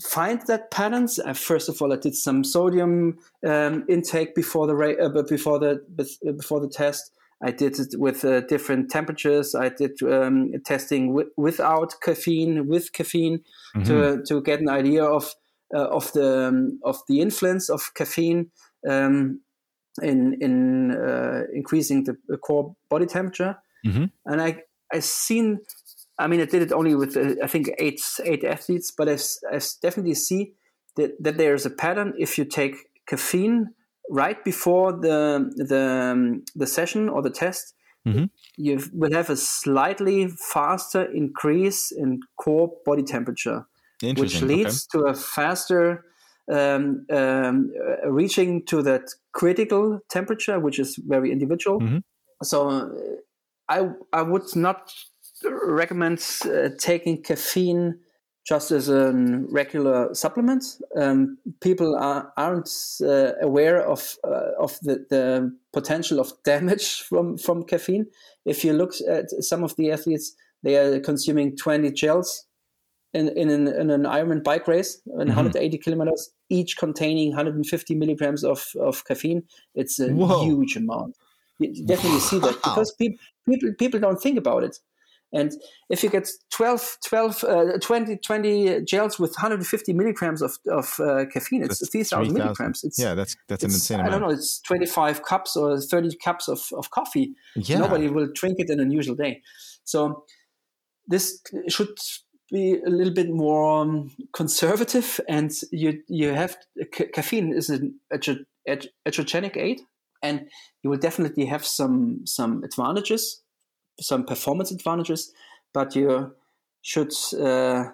Speaker 1: find that patterns uh, first of all i did some sodium um, intake before the uh, before the before the test I did it with uh, different temperatures. I did um, testing w- without caffeine, with caffeine, mm-hmm. to to get an idea of uh, of the um, of the influence of caffeine um, in in uh, increasing the, the, core body temperature. Mm-hmm. And I I seen. I mean, I did it only with uh, I think eight eight athletes, but I, I definitely see that that there is a pattern. If you take caffeine right before the the um, the session or the test, mm-hmm. you will have a slightly faster increase in core body temperature, which leads okay. to a faster um, um, uh, reaching to that critical temperature, which is very individual. Mm-hmm. So, uh, I I would not recommend uh, taking caffeine just as a regular supplement. Um, people are, aren't uh, aware of uh, of the, the potential of *laughs* damage from from caffeine. If you look at some of the athletes, they are consuming 20 gels in in an, in an Ironman bike race, in mm-hmm. 180 kilometers, each containing 150 milligrams of, of caffeine. It's a Whoa. huge amount. You definitely see that because people people people don't think about it. And if you get 12, 12 uh, 20, 20 gels with 150 milligrams of, of uh, caffeine, it's 3,000 3, milligrams. It's,
Speaker 3: yeah, that's that's an insane
Speaker 1: I don't know, it's 25 cups or 30 cups of, of coffee. Yeah. Nobody will drink it in an usual day. So this should be a little bit more um, conservative and you you have ca- caffeine is an adrenergic aid and you will definitely have some some advantages some performance advantages, but you should uh,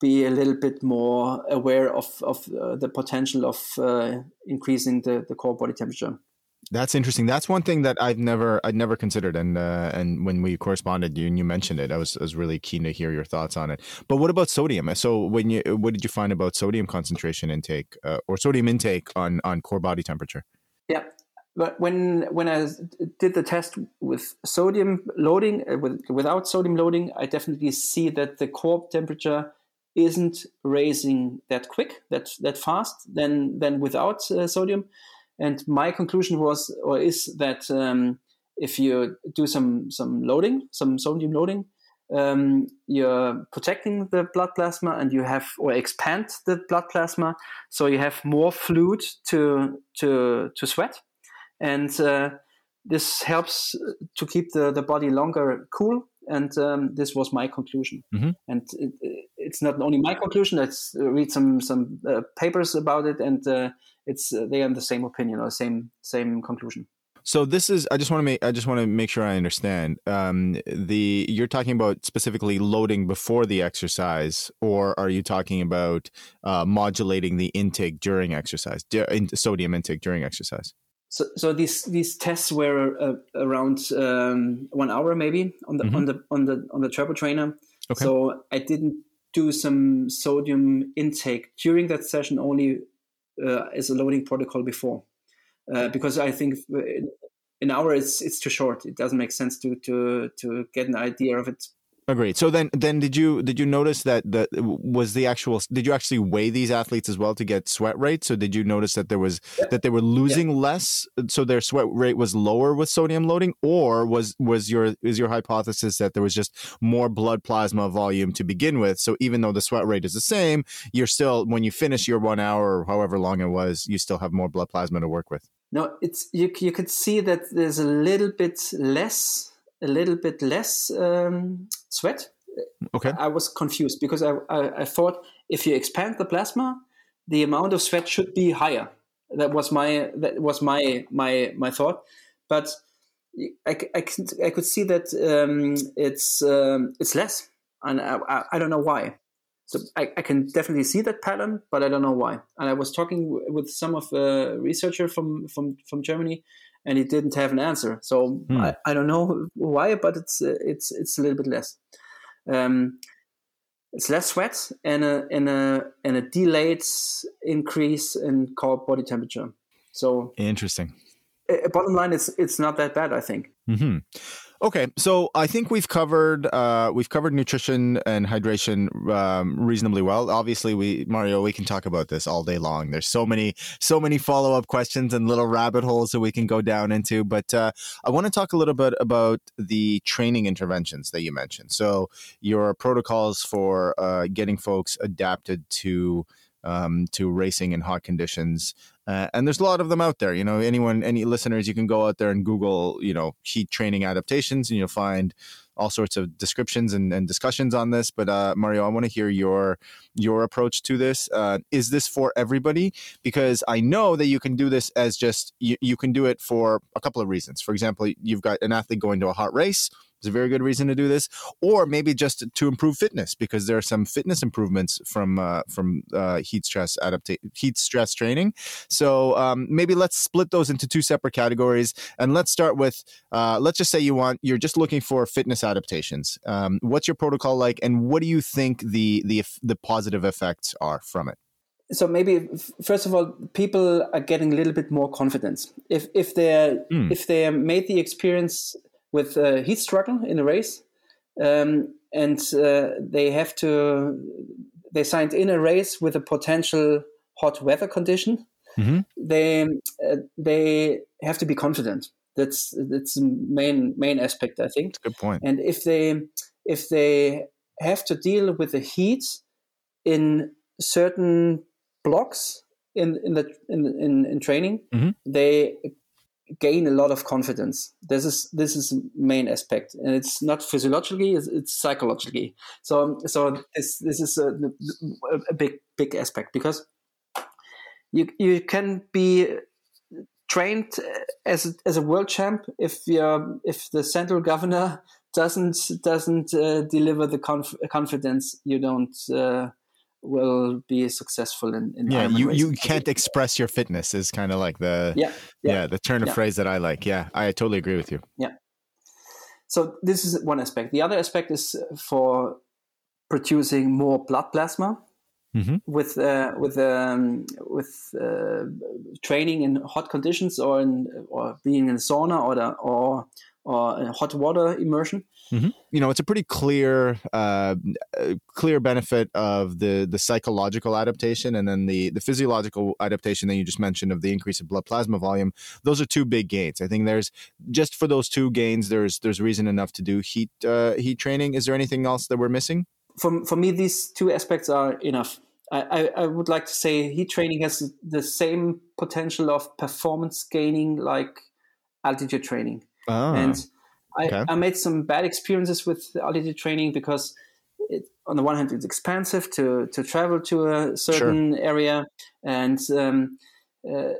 Speaker 1: be a little bit more aware of, of uh, the potential of uh, increasing the, the core body temperature.
Speaker 3: That's interesting. That's one thing that I've never I'd never considered, and uh, and when we corresponded, you and you mentioned it, I was I was really keen to hear your thoughts on it. But what about sodium? So when you what did you find about sodium concentration intake uh, or sodium intake on on core body temperature?
Speaker 1: Yeah, but when when I did the test with sodium loading, uh, with, without sodium loading, I definitely see that the core temperature isn't raising that quick, that that fast, than than without uh, sodium. And my conclusion was, or is that um, if you do some some loading, some sodium loading, um, you're protecting the blood plasma and you have or expand the blood plasma, so you have more fluid to to to sweat and uh, this helps to keep the, the body longer cool. And um, this was my conclusion. Mm-hmm. and it, it's not only my conclusion. I read some some uh, papers about it. And uh, it's uh, they are in the same opinion or same same conclusion.
Speaker 3: So this is i just want to make i just want to make sure i understand. Um, the you're talking about specifically loading before the exercise or are you talking about uh, modulating the intake during exercise sodium intake during exercise
Speaker 1: so, so these these tests were uh, around um, one hour maybe on the mm-hmm. on the on the on the turbo trainer. Okay. So I didn't do some sodium intake during that session only uh, as a loading protocol before, uh, because I think an hour is it's too short. It doesn't make sense to to to get an idea of it
Speaker 3: Agreed. So then, then did you did you notice that the was the actual? Did you actually weigh these athletes as well to get sweat rate? So did you notice that there was yeah. that they were losing yeah. less, so their sweat rate was lower with sodium loading, or was was your is your hypothesis that there was just more blood plasma volume to begin with? So even though the sweat rate is the same, you're still when you finish your one hour or however long it was, you still have more blood plasma to work with.
Speaker 1: No, it's you. You could see that there's a little bit less a little bit less um, sweat.
Speaker 3: Okay.
Speaker 1: I was confused because I, I, I, thought if you expand the plasma, the amount of sweat should be higher. That was my that was my my my thought, but I, I, I could see that um, it's um, it's less, and I, I, I don't know why. So I, I can definitely see that pattern, but I don't know why. And I was talking with some of the researcher from from from Germany, and he didn't have an answer. So hmm. I, I don't know why, but it's it's it's a little bit less. Um, it's less sweat and a and a and a delayed increase in core body temperature. So
Speaker 3: interesting.
Speaker 1: Uh, bottom line, it's it's not that bad, I think.
Speaker 3: Mm-hmm. Okay, so I think we've covered uh, we've covered nutrition and hydration um, reasonably well. Obviously, we Mario, we can talk about this all day long. There's so many so many follow up questions and little rabbit holes that we can go down into. But uh, I want to talk a little bit about the training interventions that you mentioned. So your protocols for uh, getting folks adapted to um, to racing in hot conditions. Uh, and there's a lot of them out there. You know, anyone, any listeners, you can go out there and Google, you know, heat training adaptations, and you'll find all sorts of descriptions and, and discussions on this. But uh, Mario, I want to hear your your approach to this. Uh, is this for everybody? Because I know that you can do this as just you, you can do it for a couple of reasons. For example, you've got an athlete going to a hot race it's a very good reason to do this, or maybe just to improve fitness because there are some fitness improvements from uh, from uh, heat stress adaptation, heat stress training. So um, maybe let's split those into two separate categories, and let's start with uh, let's just say you want you're just looking for fitness adaptations. Um, what's your protocol like, and what do you think the the the positive effects are from it?
Speaker 1: so maybe first of all people are getting a little bit more confidence if if they mm. if they made the experience with uh, heat struggle in a race, um, and uh, they have to they signed in a race with a potential hot weather condition. Mm-hmm. They uh, they have to be confident. That's that's the main main aspect, I think.
Speaker 3: good point.
Speaker 1: And if they if they have to deal with the heat in certain blocks in in the in in, in training, mm-hmm. they gain a lot of confidence. This is this is main aspect, and it's not physiologically; it's, it's psychologically. So so this this is a, a, big big aspect because you you can be trained as as a world champ if you if the central governor doesn't doesn't uh, deliver the conf- confidence you don't uh, will be successful in, in
Speaker 3: yeah you, you can't express your fitness is kind of like the yeah yeah, yeah the turn of yeah. phrase that i like. Yeah i totally agree with you.
Speaker 1: Yeah. So this is one aspect. The other aspect is for producing more blood plasma mm-hmm. with uh, with um, with uh, training in hot conditions or in or being in a sauna or the, or or hot water immersion
Speaker 3: Mm-hmm. You know, it's a pretty clear, uh, clear benefit of the the psychological adaptation, and then the the physiological adaptation that you just mentioned of the increase of blood plasma volume. Those are two big gains. I think there's just for those two gains, there's there's reason enough to do heat uh, heat training. Is there anything else that we're missing?
Speaker 1: For for me, these two aspects are enough. I, I, I would like to say heat training has the same potential of performance gaining like altitude training. Ah. And I, I made some bad experiences with altitude training because it, on the one hand it's expensive to to travel to a certain sure. area and um, uh,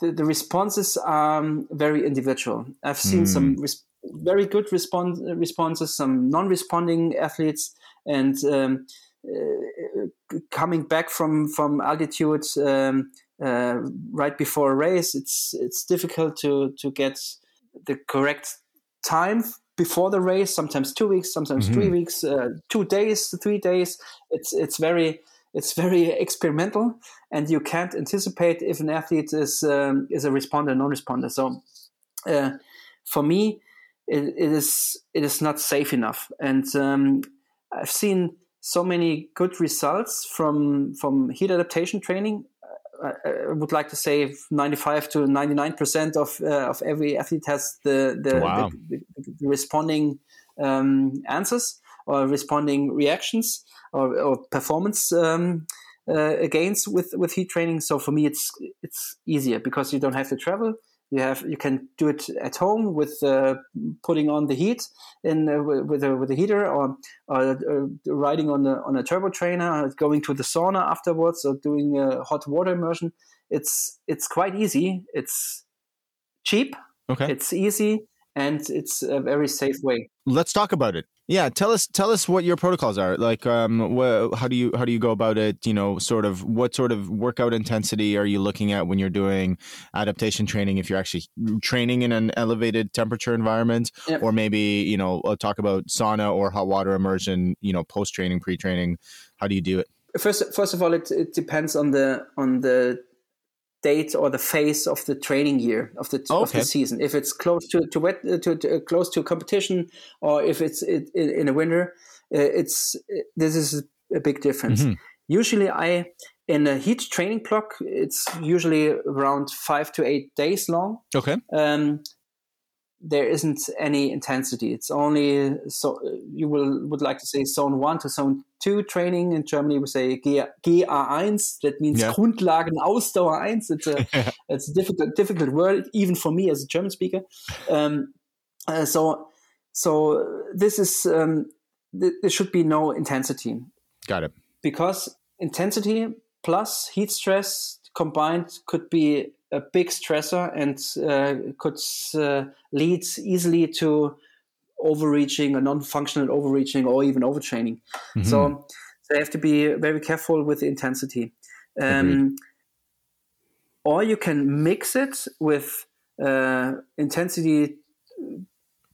Speaker 1: the, the, responses are very individual i've seen mm. some res- very good response, responses some non-responding athletes and um, uh, coming back from from altitude um, uh, right before a race it's it's difficult to to get the correct time before the race sometimes two weeks sometimes mm-hmm. three weeks uh, two days three days it's it's very it's very *laughs* experimental and you can't anticipate if an athlete is um, is a responder non-responder so uh, for me it, it is it is not safe enough. And um, I've seen so many good results from from heat adaptation training. I, would like to say 95 to 99 percent of uh, of every athlete has the the,
Speaker 3: Wow.
Speaker 1: the, the, the responding um, answers or responding reactions or, or performance um, uh, gains with with heat training. So for me, it's it's easier because you don't have to travel. You have you can do it at home with uh, putting on the heat in uh, with with a, with a heater or, or uh, riding on a on a turbo trainer, going to the sauna afterwards, or doing a hot water immersion. It's it's quite easy. It's cheap.
Speaker 3: Okay.
Speaker 1: It's easy and it's a very safe way.
Speaker 3: Let's talk about it. Yeah, tell us tell us what your protocols are. Like, um, wha how do you how do you go about it? You know, sort of what sort of workout intensity are you looking at when you're doing adaptation training? If you're actually training in an elevated temperature environment,
Speaker 1: Yep.
Speaker 3: or maybe you know, uh, talk about sauna or hot water immersion. You know, post training, pre training. How do you do it?
Speaker 1: First, first of all, it, it depends on the on the date or the phase of the training year of the
Speaker 3: Oh,
Speaker 1: of the season. If it's close to to wet to, to uh, close to competition, or if it's in, in a winter, uh, it's this is a big difference.
Speaker 3: Mhm.
Speaker 1: Usually, I in a heat training block, it's usually around five to eight days long.
Speaker 3: Okay.
Speaker 1: um, there isn't any intensity. It's only so you will would like to say zone one to zone two training. In Germany, we say G- GA1. That means
Speaker 3: Yeah.
Speaker 1: Grundlagen Ausdauer 1. It's a *laughs* it's a difficult difficult word even for me as a German speaker. Um, uh, so so this is um, th- there should be no intensity
Speaker 3: Got it.
Speaker 1: because intensity plus heat stress combined could be a big stressor and uh, could uh, lead easily to overreaching or non-functional overreaching or even overtraining
Speaker 3: Mhm.
Speaker 1: so they have to be very careful with the intensity um, or you can mix it with uh, intensity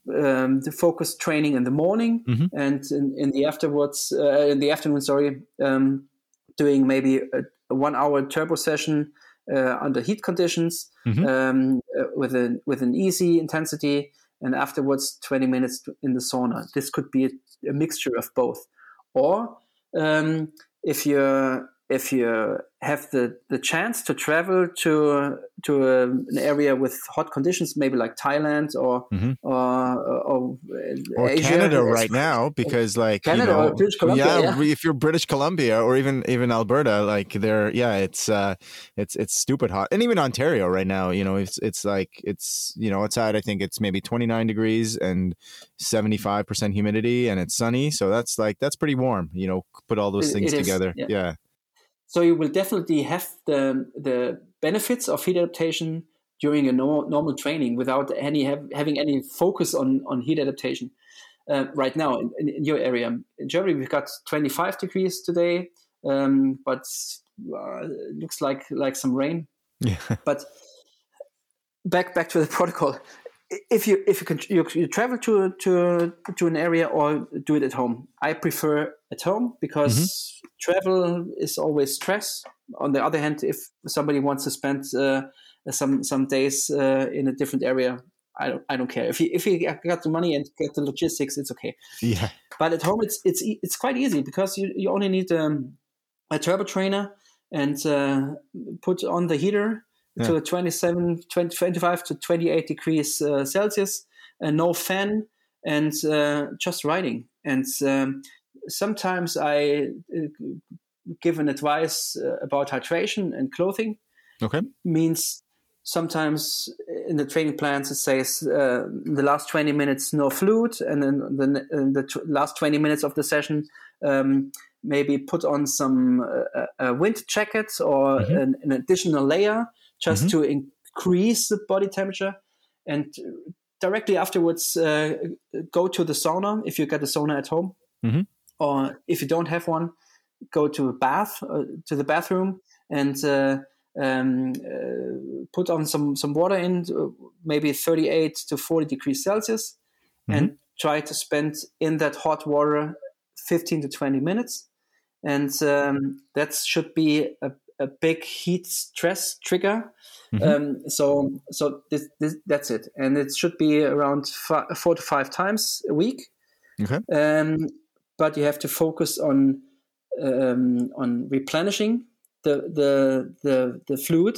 Speaker 1: um, the focused training in the morning
Speaker 3: Mhm.
Speaker 1: and in, in the afterwards uh, in the afternoon sorry um, doing maybe a, a one hour turbo session uh, under heat conditions
Speaker 3: Mhm.
Speaker 1: um, uh, with an with an easy intensity and afterwards 20 minutes in the sauna this could be a, a mixture of both or um, if you if you have the, the chance to travel to to a, an area with hot conditions, maybe like Thailand or
Speaker 3: Mhm.
Speaker 1: or, or,
Speaker 3: or
Speaker 1: Asia,
Speaker 3: Canada right now because like
Speaker 1: Canada
Speaker 3: you know,
Speaker 1: or British Columbia, yeah.
Speaker 3: re- if you're British Columbia or even even Alberta like they're yeah it's uh it's it's stupid hot. And even Ontario right now you know it's it's like it's you know outside I think it's maybe 29 degrees and 75% humidity and it's sunny. So that's like that's pretty warm you know put all those
Speaker 1: It-
Speaker 3: things
Speaker 1: it is,
Speaker 3: together.
Speaker 1: Yeah.
Speaker 3: yeah
Speaker 1: So you will definitely have the the benefits of heat adaptation during a normal, normal training without any have, having any focus on on heat adaptation. Uh, right now in, in, your area, in Germany, we've got 25 degrees today, um, but uh, it looks like like some rain.
Speaker 3: yeah *laughs*
Speaker 1: But back back to the *laughs* protocol. If you if you can you, you travel to to to an area or do it at home, I prefer at home because travel is always stress. On the other hand, if somebody wants to spend uh, some some days uh, in a different area, I don't I don't care. If you if you got the money and get the logistics, it's okay.
Speaker 3: yeah
Speaker 1: But at home, it's it's it's quite easy because you, you only need um, a turbo trainer and uh, put on the heater to 27, 20, 25 to 28 degrees uh, Celsius, and no fan, and uh, just riding. And um, sometimes I uh, give an advice uh, about hydration and clothing
Speaker 3: okay
Speaker 1: means sometimes in the training plans it says uh, the last 20 minutes no fluid and then the, in the t- last 20 minutes of the session um, maybe put on some uh, a wind jacket or
Speaker 3: Mhm.
Speaker 1: an, an additional layer just
Speaker 3: Mhm.
Speaker 1: to increase the body temperature and directly afterwards uh, go to the sauna if you get a sauna at home
Speaker 3: Mhm.
Speaker 1: Or if you don't have one go to a bath uh, to the bathroom and uh, um, uh, put on some some water in uh, maybe 38 to 40 degrees celsius and try to spend in that hot water 15 to 20 minutes and um, that should be a, a big heat stress trigger. Mm-hmm. Um, so so this, this, that's it, and it should be around four to five times a week.
Speaker 3: Okay.
Speaker 1: Um, but you have to focus on um, on replenishing the the the, the fluid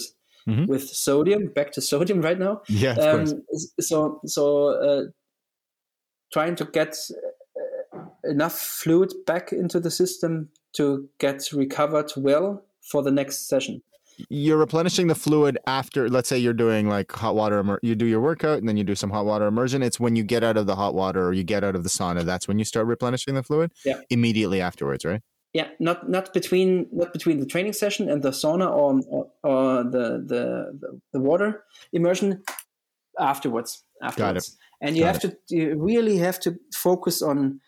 Speaker 1: mm-hmm. with sodium. Back to sodium right now.
Speaker 3: Yeah.
Speaker 1: Um, so so uh, trying to get uh, enough fluid back into the system to get recovered well for the next session
Speaker 3: you're replenishing the fluid after let's say you're doing like hot water you do your workout and then you do some hot water immersion it's when you get out of the hot water or you get out of the sauna that's when you start replenishing the fluid?
Speaker 1: Yeah.
Speaker 3: Immediately afterwards right?
Speaker 1: Yeah not not between not between the training session and the sauna or or, or the, the the water immersion afterwards afterwards. And you Got have it. to you really have to focus on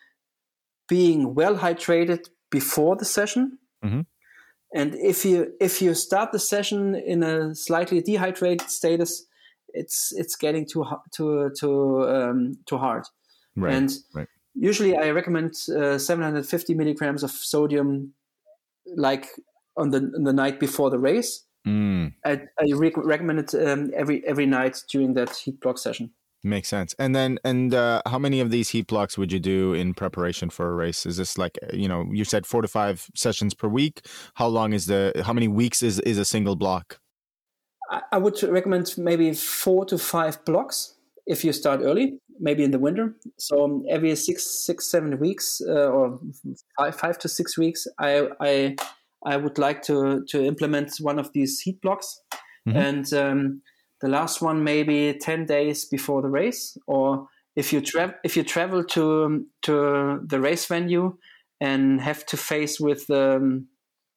Speaker 1: being well hydrated before the session
Speaker 3: mm-hmm
Speaker 1: and if you if you start the session in a slightly dehydrated status, it's it's getting too too too um, too hard.
Speaker 3: Right.
Speaker 1: And
Speaker 3: right.
Speaker 1: usually, I recommend uh, 750 milligrams of sodium, like on the on the night before the race.
Speaker 3: Mm.
Speaker 1: I, I rec- recommend it um, every every night during that heat block session.
Speaker 3: Makes sense. And then, and uh, how many of these heat blocks would you do in preparation for a race? Is this like you know you said four to five sessions per week? How long is the? How many weeks is is a single block?
Speaker 1: I would recommend maybe four to five blocks if you start early, maybe in the winter. So um, every six, six, seven weeks uh, or five, five to six weeks, I, I, I would like to to implement one of these heat blocks, mm-hmm. and um, the last one maybe 10 days before the race or if you travel if you travel to to the race venue and have to face with um,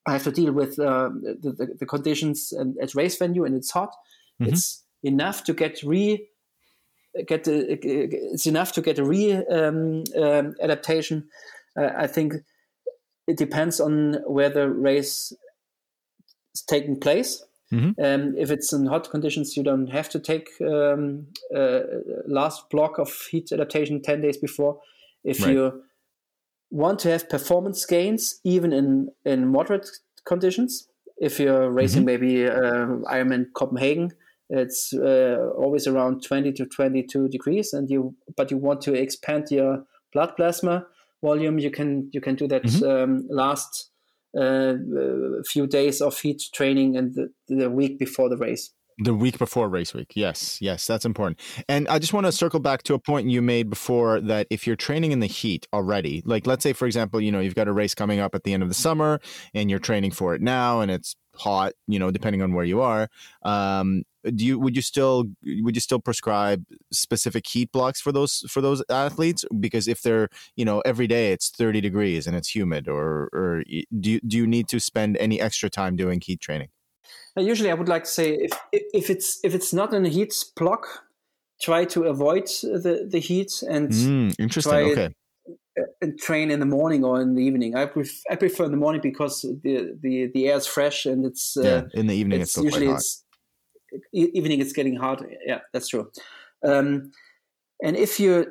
Speaker 1: I have to deal with uh, the, the, the, conditions at race venue and it's hot. Mm-hmm. It's enough to get re get a, it's enough to get a re um, um, adaptation. Uh, I think it depends on where the race is taking place.
Speaker 3: Mm-hmm.
Speaker 1: Um, if it's in hot conditions, you don't have to take um, uh, last block of heat adaptation 10 days before. If right. you want to have performance gains, even in, in moderate conditions, if you're racing mm-hmm. maybe uh, Ironman Copenhagen, it's uh, always around 20 to 22 degrees, and you but you want to expand your blood plasma volume, you can you can do that mm-hmm. um, last a few days of heat training and the, the week before the race.
Speaker 3: The week before race week. Yes, yes, that's important. And I just want to circle back to a point you made before that if you're training in the heat already, like let's say, for example, you know, you've got a race coming up at the end of the summer and you're training for it now and it's hot, you know, depending on where you are. Um, do you would you still would you still prescribe specific heat blocks for those for those athletes because if they're you know every day it's 30 degrees and it's humid or or do you, do you need to spend any extra time doing heat training
Speaker 1: usually i would like to say if if it's if it's not in a heat block try to avoid the the heat and
Speaker 3: mm, interesting okay
Speaker 1: uh, and train in the morning or in the evening. I, pref- I prefer in the morning because the the, the air is fresh and it's uh,
Speaker 3: yeah. In the evening, it's, it's usually it's
Speaker 1: evening it's getting hot. Yeah, that's true. Um, and if you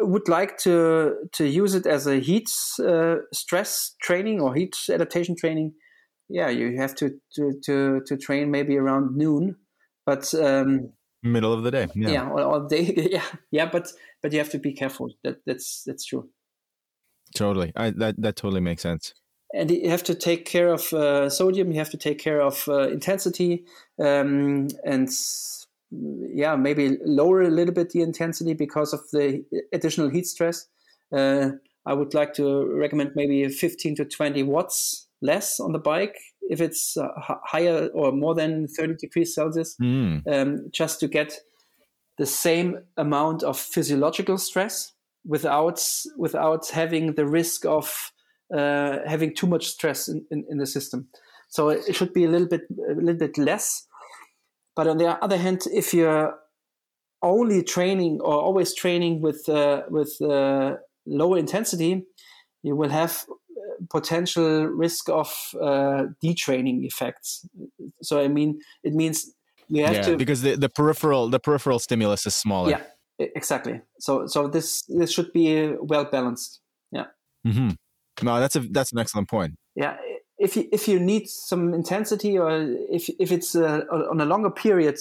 Speaker 1: would like to to use it as a heat uh, stress training or heat adaptation training, yeah, you have to to to, to train maybe around noon, but um,
Speaker 3: middle of the day. Yeah,
Speaker 1: yeah, all, all day. *laughs* Yeah, yeah, but but you have to be careful. That that's that's true.
Speaker 3: Totally, I, that that totally makes sense
Speaker 1: and you have to take care of uh, sodium you have to take care of uh, intensity um, and yeah maybe lower a little bit the intensity because of the additional heat stress uh, i would like to recommend maybe 15 to 20 watts less on the bike if it's uh, higher or more than 30 degrees celsius
Speaker 3: mm.
Speaker 1: um, just to get the same amount of physiological stress without without having the risk of uh, having too much stress in, in, in, the system. So it should be a little bit a little bit less. But on the other hand, if you're only training or always training with uh, with uh, lower intensity, you will have potential risk of uh, detraining effects. So I mean, it means we have
Speaker 3: yeah,
Speaker 1: to
Speaker 3: because the, the peripheral the peripheral stimulus is smaller.
Speaker 1: Yeah, exactly. So so this this should be well balanced. Yeah.
Speaker 3: Mm-hmm. No, that's a that's an excellent point.
Speaker 1: Yeah, if you if you need some intensity or if if it's uh, on a longer period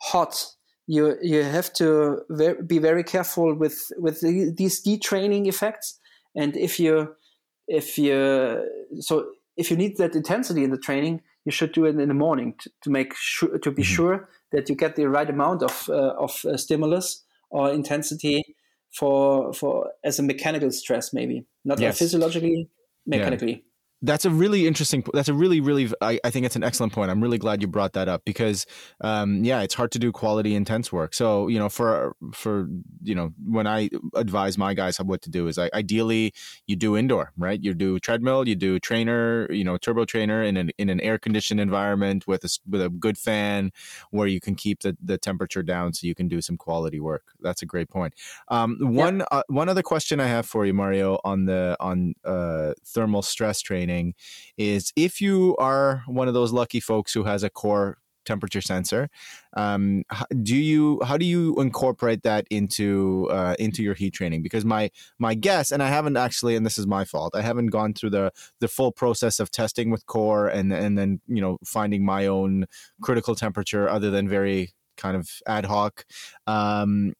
Speaker 1: hot, you you have to ver- be very careful with with the, these detraining effects. And if you if you so if you need that intensity in the training, you should do it in the morning to, to make sure to be mm-hmm. sure that you get the right amount of uh, of uh, stimulus or intensity for for as a mechanical stress, maybe not yes. physiologically, mechanically.
Speaker 3: That's a really interesting that's a really really I, I, think it's an excellent point. I'm really glad you brought that up because um, yeah it's hard to do quality intense work. So you know for for you know when i advise my guys what to do is I, ideally you do indoor right? You do treadmill you do trainer you know turbo trainer in an in an air conditioned environment with a with a good fan where you can keep the, the temperature down so you can do some quality work. That's a great point. Um, one yeah. uh, one other question i have for you mario on the on uh, thermal stress training is if you are one of those lucky folks who has a core temperature sensor um, do you how do you incorporate that into uh, into your heat training? Because my my guess and i haven't actually and this is my fault i haven't gone through the the full process of testing with core and and then you know finding my own critical temperature other than very kind of ad hoc. Um,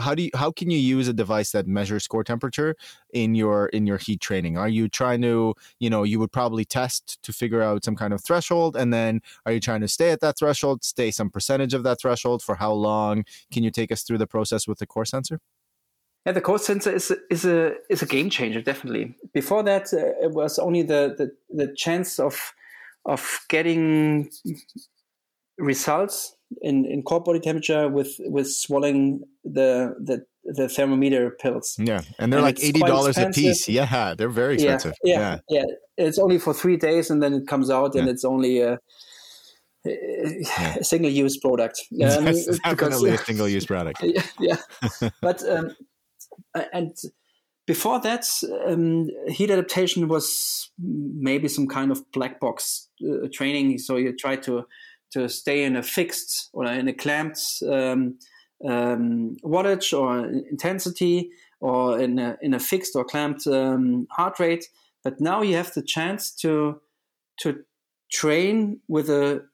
Speaker 3: how do you how can you use a device that measures core temperature in your in your heat training? Are you trying to you know you would probably test to figure out some kind of threshold, and then are you trying to stay at that threshold, stay some percentage of that threshold for how long? Can you take us through the process with the core sensor?
Speaker 1: Yeah, the core sensor is is a is a game changer definitely. Before that, uh, it was only the, the the chance of of getting results in, in core body temperature with with swallowing the the the thermometer pills.
Speaker 3: Yeah, and they're and like eighty dollars a piece. Yeah, they're very expensive.
Speaker 1: Yeah, yeah, yeah, yeah, It's only for three days, and then it comes out, and it's only a, a single use product. *laughs*
Speaker 3: Um, definitely because, a single use product. *laughs*
Speaker 1: yeah, yeah. *laughs* but um, and before that, um, heat adaptation was maybe some kind of black box uh, training. So you try to to stay in a fixed or in a clamped um, um, wattage or intensity or in a, in a fixed or clamped um, heart rate. But now you have the chance to to train with a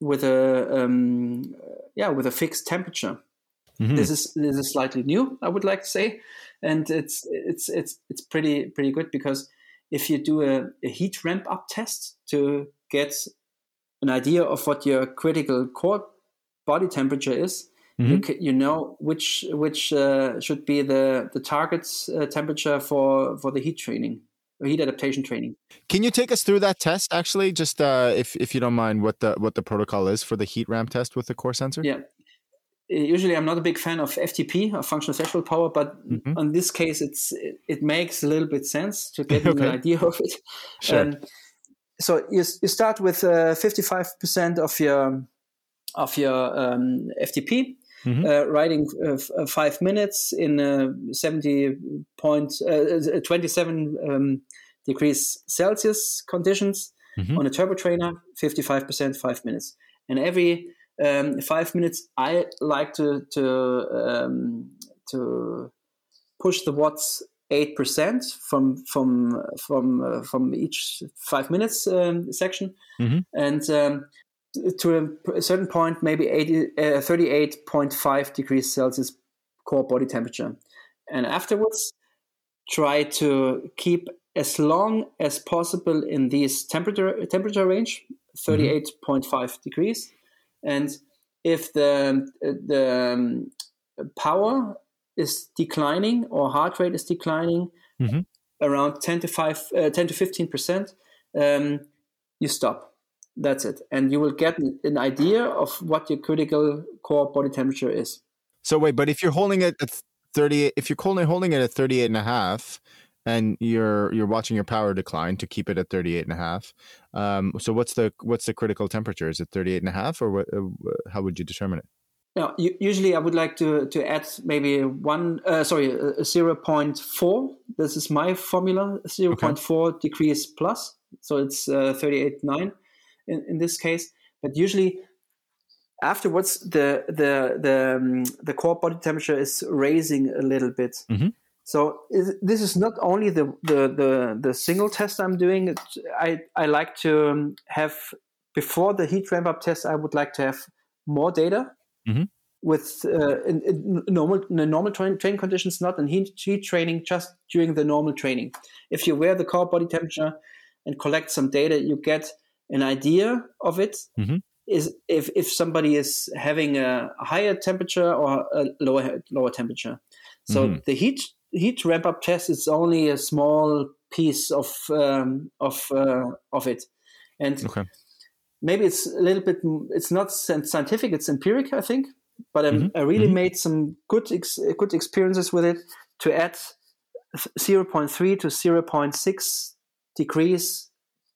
Speaker 1: with a um, yeah with a fixed temperature. Mm-hmm. This is this is slightly new, I would like to say, and it's it's it's it's pretty pretty good because if you do a, a heat ramp up test to get an idea of what your critical core body temperature is, mm-hmm. you, you know which which uh, should be the the target uh, temperature for for the heat training or heat adaptation training.
Speaker 3: Can you take us through that test? Actually, just uh, if if you don't mind, what the what the protocol is for the heat ramp test with the core sensor?
Speaker 1: Yeah. Usually, I'm not a big fan of FTP, of functional threshold power, but mm-hmm. in this case, it's it, it, makes a little bit sense to get *laughs* okay. an idea of it.
Speaker 3: Sure. Um,
Speaker 1: so you, you start with uh, 55% of your of your um, FTP, mm-hmm. uh, riding uh, uh, five minutes in uh, 70 point, uh, 27 um, degrees Celsius conditions mm-hmm. on a turbo trainer, 55%, five minutes. And every um, five minutes, I like to to um, to push the watts eight percent from from from uh, from each five minutes um, section, mm-hmm. and um, to a certain point, maybe 80, uh, 38.5 degrees Celsius core body temperature, and afterwards try to keep as long as possible in this temperature temperature range, 38.5 mm-hmm. degrees, and if the the um, power is declining or heart rate is declining mm-hmm. around 10 to 5 uh, 10 to 15 percent um, you stop. That's it. And you will get an idea of what your critical core body temperature is.
Speaker 3: So wait but if you're holding it at 38 if you're holding, holding it at 38 and a half and you're you're watching your power decline to keep it at 38 and a half um, so what's the what's the critical temperature? Is it 38 and a half or what, uh, how would you determine it
Speaker 1: now, usually I would like to, to add maybe one, uh, sorry, uh, 0.4. This is my formula, 0.4 okay. degrees plus. So it's uh, 38.9 in, in this case. But usually afterwards, the, the, the, um, the core body temperature is raising a little bit. Mm-hmm. So is, this is not only the, the, the, the, single test I'm doing. I, I like to um, have, before the heat ramp up test, I would like to have more data mm-hmm. with uh, in, in, normal in normal train, training conditions, not in heat, heat training, just during the normal training. If you wear the core body temperature and collect some data, you get an idea of it. Mm-hmm. Is if, if somebody is having a higher temperature or a lower lower temperature. So mm-hmm. the heat heat ramp up test is only a small piece of um, of uh, of it, and okay. Maybe it's a little bit. It's not scientific; it's empiric, I think. But I, mm-hmm. I really mm-hmm. made some good ex- good experiences with it to add 0.3 to 0.6 degrees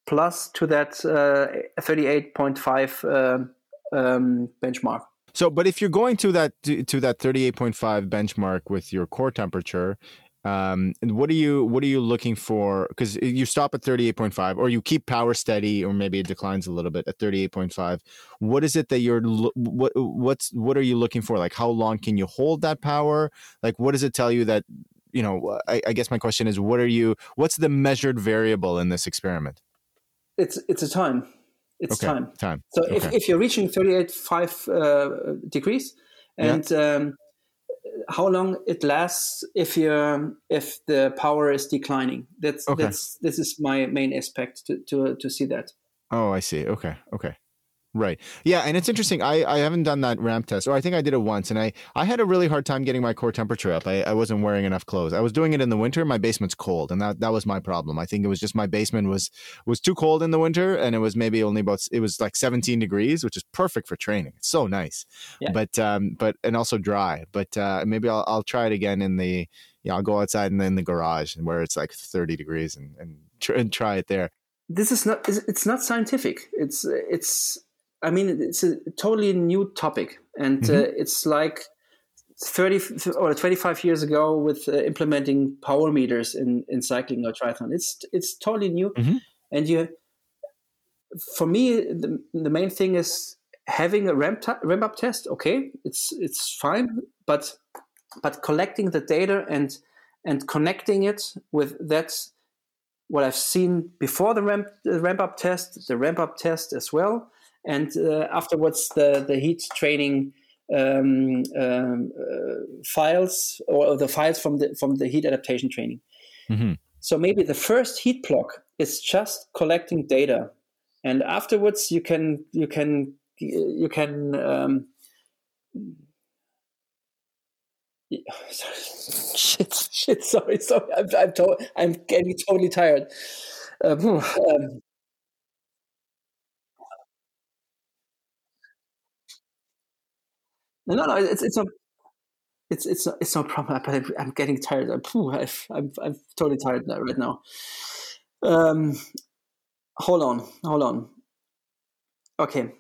Speaker 1: plus to that uh, 38.5 uh, um, benchmark.
Speaker 3: So, but if you're going to that to, to that 38.5 benchmark with your core temperature, um, what are you what are you looking for? Because you stop at 38.5, or you keep power steady, or maybe it declines a little bit at 38.5. What is it that you're what what's what are you looking for? Like, how long can you hold that power? Like, what does it tell you that you know? I, I guess my question is, what are you? What's the measured variable in this experiment?
Speaker 1: It's it's a time it's
Speaker 3: okay.
Speaker 1: time.
Speaker 3: Time.
Speaker 1: So okay. if, if you're reaching 38.5 uh, degrees, and yeah. um, how long it lasts if you if the power is declining. That's okay. that's this is my main aspect to to to see that.
Speaker 3: Oh, I see. Okay. Okay. Right. Yeah, and it's interesting. I, I haven't done that ramp test, or I think I did it once, and I, I had a really hard time getting my core temperature up. I, I wasn't wearing enough clothes. I was doing it in the winter. My basement's cold, and that, that was my problem. I think it was just my basement was was too cold in the winter, and it was maybe only about it was like 17 degrees, which is perfect for training. It's so nice, yeah. but um, but and also dry. But uh, maybe I'll I'll try it again in the yeah I'll go outside and in the garage and where it's like 30 degrees and and, tr- and try it there.
Speaker 1: This is not it's not scientific. It's it's I mean, it's a totally new topic, and uh, mm-hmm. uh, it's like 30 or 25 years ago with uh, implementing power meters in, in cycling or triathlon. It's it's totally new, mm-hmm. and you. For me, the, the main thing is having a ramp, t- ramp up test. Okay, it's it's fine, but but collecting the data and and connecting it with that what I've seen before the ramp the ramp up test, the ramp up test as well, and uh, afterwards the the heat training um, um, uh, files or the files from the from the heat adaptation training. Mm-hmm. So maybe the first heat block is just collecting data, and afterwards you can you can you can. Um, *laughs* shit, shit. Sorry, sorry. I'm I'm, to- I'm getting totally tired. Um, um, No, no. It's it's a it's it's it's no problem. But I'm, I'm getting tired. I'm, I'm I'm totally tired right now. Um, hold on, hold on. Okay.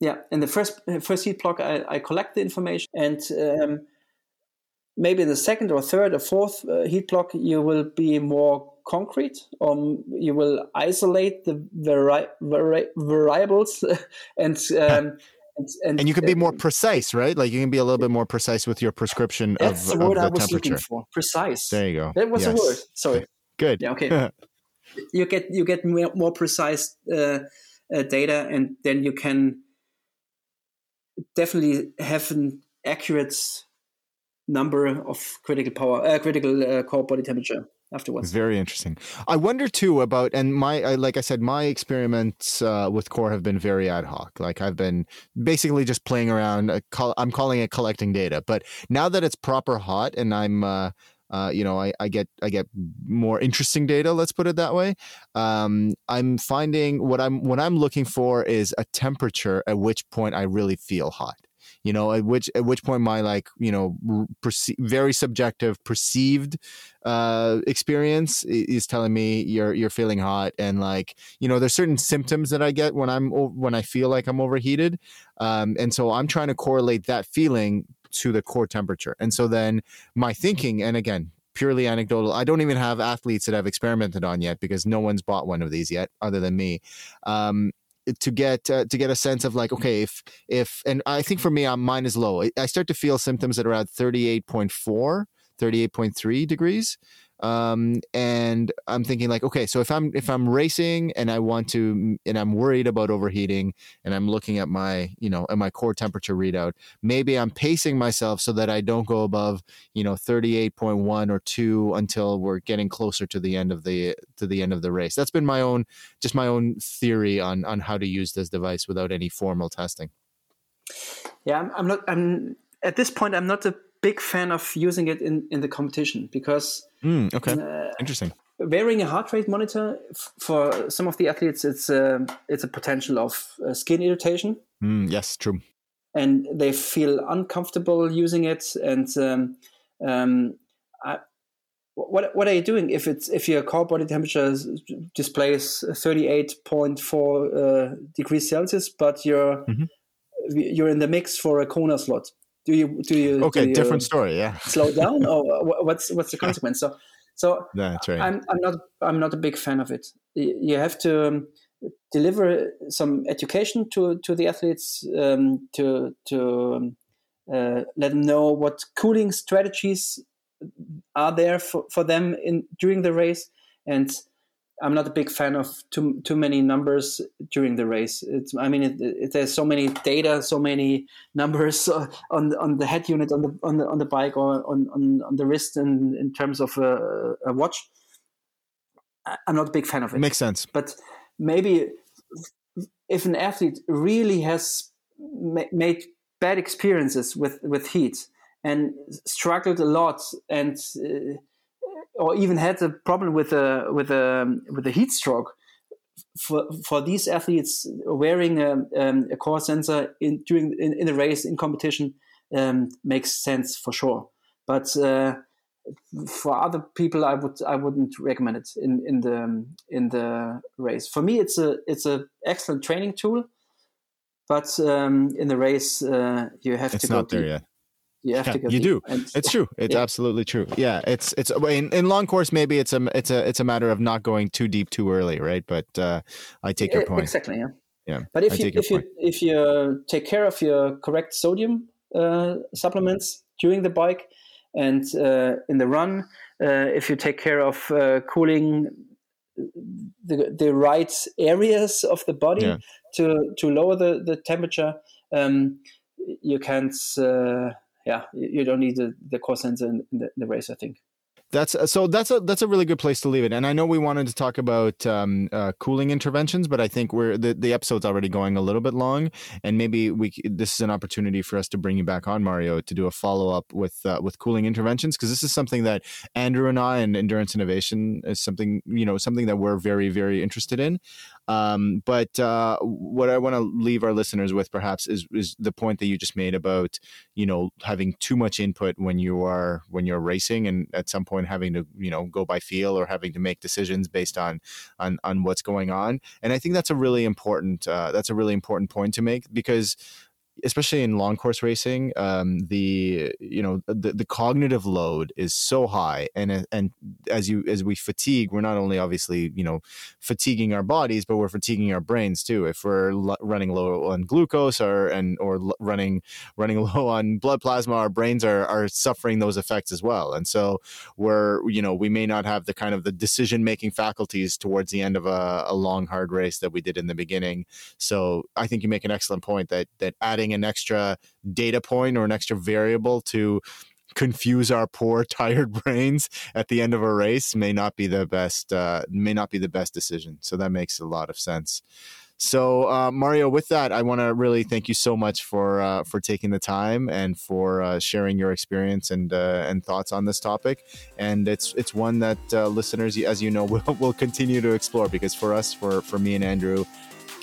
Speaker 1: Yeah, in the first first heat block, I, I collect the information, and um, maybe in the second or third or fourth uh, heat block, you will be more concrete, or you will isolate the vari- vari- variables *laughs* and. Um,
Speaker 3: and, and, and, you can be more precise, right? Like you can be a little bit more precise with your prescription
Speaker 1: that's
Speaker 3: of,
Speaker 1: the word
Speaker 3: of the
Speaker 1: I was
Speaker 3: temperature.
Speaker 1: Looking for. Precise.
Speaker 3: There you go.
Speaker 1: That was yes. the word. Sorry. *laughs*
Speaker 3: Good.
Speaker 1: Yeah. Okay. *laughs* you get you get more, more precise uh, uh, data, and then you can definitely have an accurate number of critical power, uh, critical uh, core body temperature afterwards.
Speaker 3: Very interesting. I wonder too about, and my, like I said, my experiments uh, with core have been very ad hoc. Like I've been basically just playing around. Uh, I'm calling it collecting data. But now that it's proper hot, and I'm, uh, uh, you know, I, I get I get more interesting data. Let's put it that way. Um, I'm finding what I'm what I'm looking for is a temperature at which point I really feel hot you know at which at which point my like you know perce- very subjective perceived uh experience is telling me you're you're feeling hot and like you know there's certain symptoms that i get when i'm when i feel like i'm overheated um and so i'm trying to correlate that feeling to the core temperature and so then my thinking and again purely anecdotal. I don't even have athletes that I've experimented on yet because no one's bought one of these yet, other than me. Um, to get uh, to get a sense of like okay if if and I think for me uh, mine is low. I start to feel symptoms at around 38.4 38.3 degrees um, and I'm thinking like, okay, so if I'm if I'm racing and I want to and I'm worried about overheating and I'm looking at my you know at my core temperature readout, maybe I'm pacing myself so that I don't go above you know 38.1 or two until we're getting closer to the end of the to the end of the race. That's been my own just my own theory on on how to use this device without any formal testing.
Speaker 1: Yeah, I'm, I'm not. I'm at this point. I'm not a big fan of using it in in the competition because
Speaker 3: Mm, okay, uh, interesting.
Speaker 1: Wearing a heart rate monitor f- for some of the athletes, it's a it's a potential of uh, skin irritation.
Speaker 3: Mm, yes, true.
Speaker 1: And they feel uncomfortable using it. And um, um, I, what what are you doing if it's if your core body temperature displays thirty eight point four uh, degrees Celsius, but you're mm-hmm. you're in the mix for a Kona slot? Do you do you
Speaker 3: okay
Speaker 1: do you
Speaker 3: different story yeah. *laughs*
Speaker 1: slow down or *laughs* what's what's the consequence? So so
Speaker 3: that's right.
Speaker 1: I'm i'm not i'm not a big fan of it. You have to um, deliver some education to to the athletes um, to to um, uh, let them know what cooling strategies are there for, for them in during the race. And I'm not a big fan of too too many numbers during the race. It's, I mean, it, it, there's so many data, so many numbers *laughs* on on the head unit on the on the on the bike or on on, on the wrist in in terms of a, a watch. I'm not a big fan of it.
Speaker 3: Makes sense.
Speaker 1: But maybe if an athlete really has ma- made bad experiences with with heat and struggled a lot and uh, or even had a problem with a with a with a heat stroke. For for these athletes, wearing a, um, a core sensor in during in, in a race in competition um, makes sense for sure. But uh, for other people, I would I wouldn't recommend it in in the in the race. For me, it's a it's a excellent training tool, but um, in the race, uh, you have
Speaker 3: it's
Speaker 1: to. It's
Speaker 3: not there yet.
Speaker 1: You have
Speaker 3: yeah,
Speaker 1: to go.
Speaker 3: You do. *laughs* And, it's true. It's yeah. absolutely true. Yeah, it's it's in, in long course. Maybe it's a it's a it's a matter of not going too deep too early, right? But uh, I take your point.
Speaker 1: Exactly. Yeah.
Speaker 3: Yeah.
Speaker 1: But if I you if point. you if you take care of your correct sodium uh, supplements during the bike and uh, in the run, uh, if you take care of uh, cooling the the right areas of the body yeah. to to lower the the temperature, um, you can't uh, yeah, you don't need the, the sensor in the, the race, I think.
Speaker 3: That's uh, so. That's a that's a really good place to leave it. And I know we wanted to talk about um, uh, cooling interventions, but I think we're the, the episode's already going a little bit long, and maybe we this is an opportunity for us to bring you back on Mario to do a follow up with uh, with cooling interventions because this is something that Andrew and I and Endurance Innovation is something you know something that we're very very interested in. Um, but uh, what I want to leave our listeners with, perhaps, is is the point that you just made about you know having too much input when you are when you're racing, and at some point having to you know go by feel or having to make decisions based on on on what's going on. And I think that's a really important uh, that's a really important point to make because especially in long course racing, um, the you know the, the cognitive load is so high, and and as you as we fatigue, we're not only obviously you know fatiguing our bodies, but we're fatiguing our brains too. If we're l- running low on glucose or and or l- running running *laughs* low on blood plasma, our brains are are suffering those effects as well. And so we're you know we may not have the kind of the decision making faculties towards the end of a, a long hard race that we did in the beginning. So I think you make an excellent point that that adding adding an extra data point or an extra variable to confuse our poor *laughs* tired brains at the end of a race may not be the best uh, may not be the best decision. So that makes a lot of sense. So uh, mario with that i want to really thank you so much for uh, for taking the time and for uh, sharing your experience and uh, and thoughts on this topic. And it's it's one that uh, listeners as you know *laughs* will, will continue to explore because for us for for me and andrew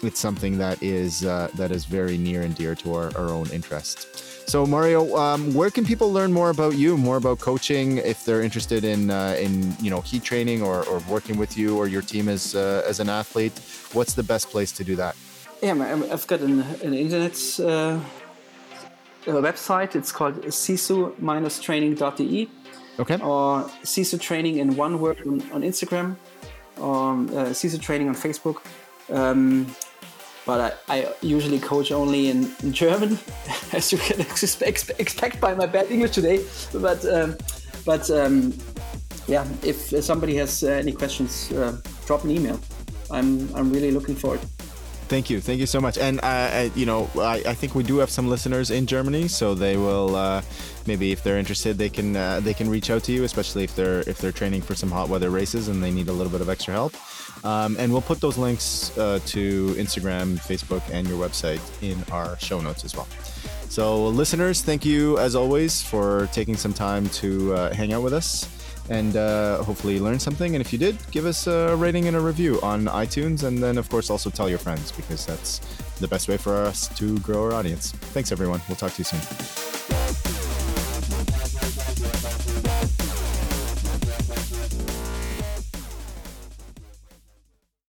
Speaker 3: it's something that is uh, that is very near and dear to our, our own interests. So Mario, um, where can people learn more about you, more about coaching, if they're interested in uh, in you know heat training or, or working with you or your team as uh, as an athlete? What's the best place to do that?
Speaker 1: Yeah, I've got an, an internet uh, website. It's called sisu-training.de.
Speaker 3: Okay.
Speaker 1: Or Sisu Training in one word on, on Instagram, or uh, Sisu Training on Facebook. Um, but I, I usually coach only in, in German, *laughs* as you can expect, by my bad English today. But um, but um, yeah, if somebody has uh, any questions, uh, drop an email. I'm I'm really looking forward.
Speaker 3: Thank you, thank you so much. And uh, you know, I, I, think we do have some listeners in Germany, so they will uh, maybe if they're interested, they can uh, they can reach out to you, especially if they're if they're training for some hot weather races and they need a little bit of extra help. Um, and we'll put those links uh, to Instagram, Facebook, and your website in our show notes as well. So, listeners, thank you as always for taking some time to uh, hang out with us and uh, hopefully learn something. And if you did, give us a rating and a review on iTunes. And then, of course, also tell your friends because that's the best way for us to grow our audience. Thanks, everyone. We'll talk to you soon.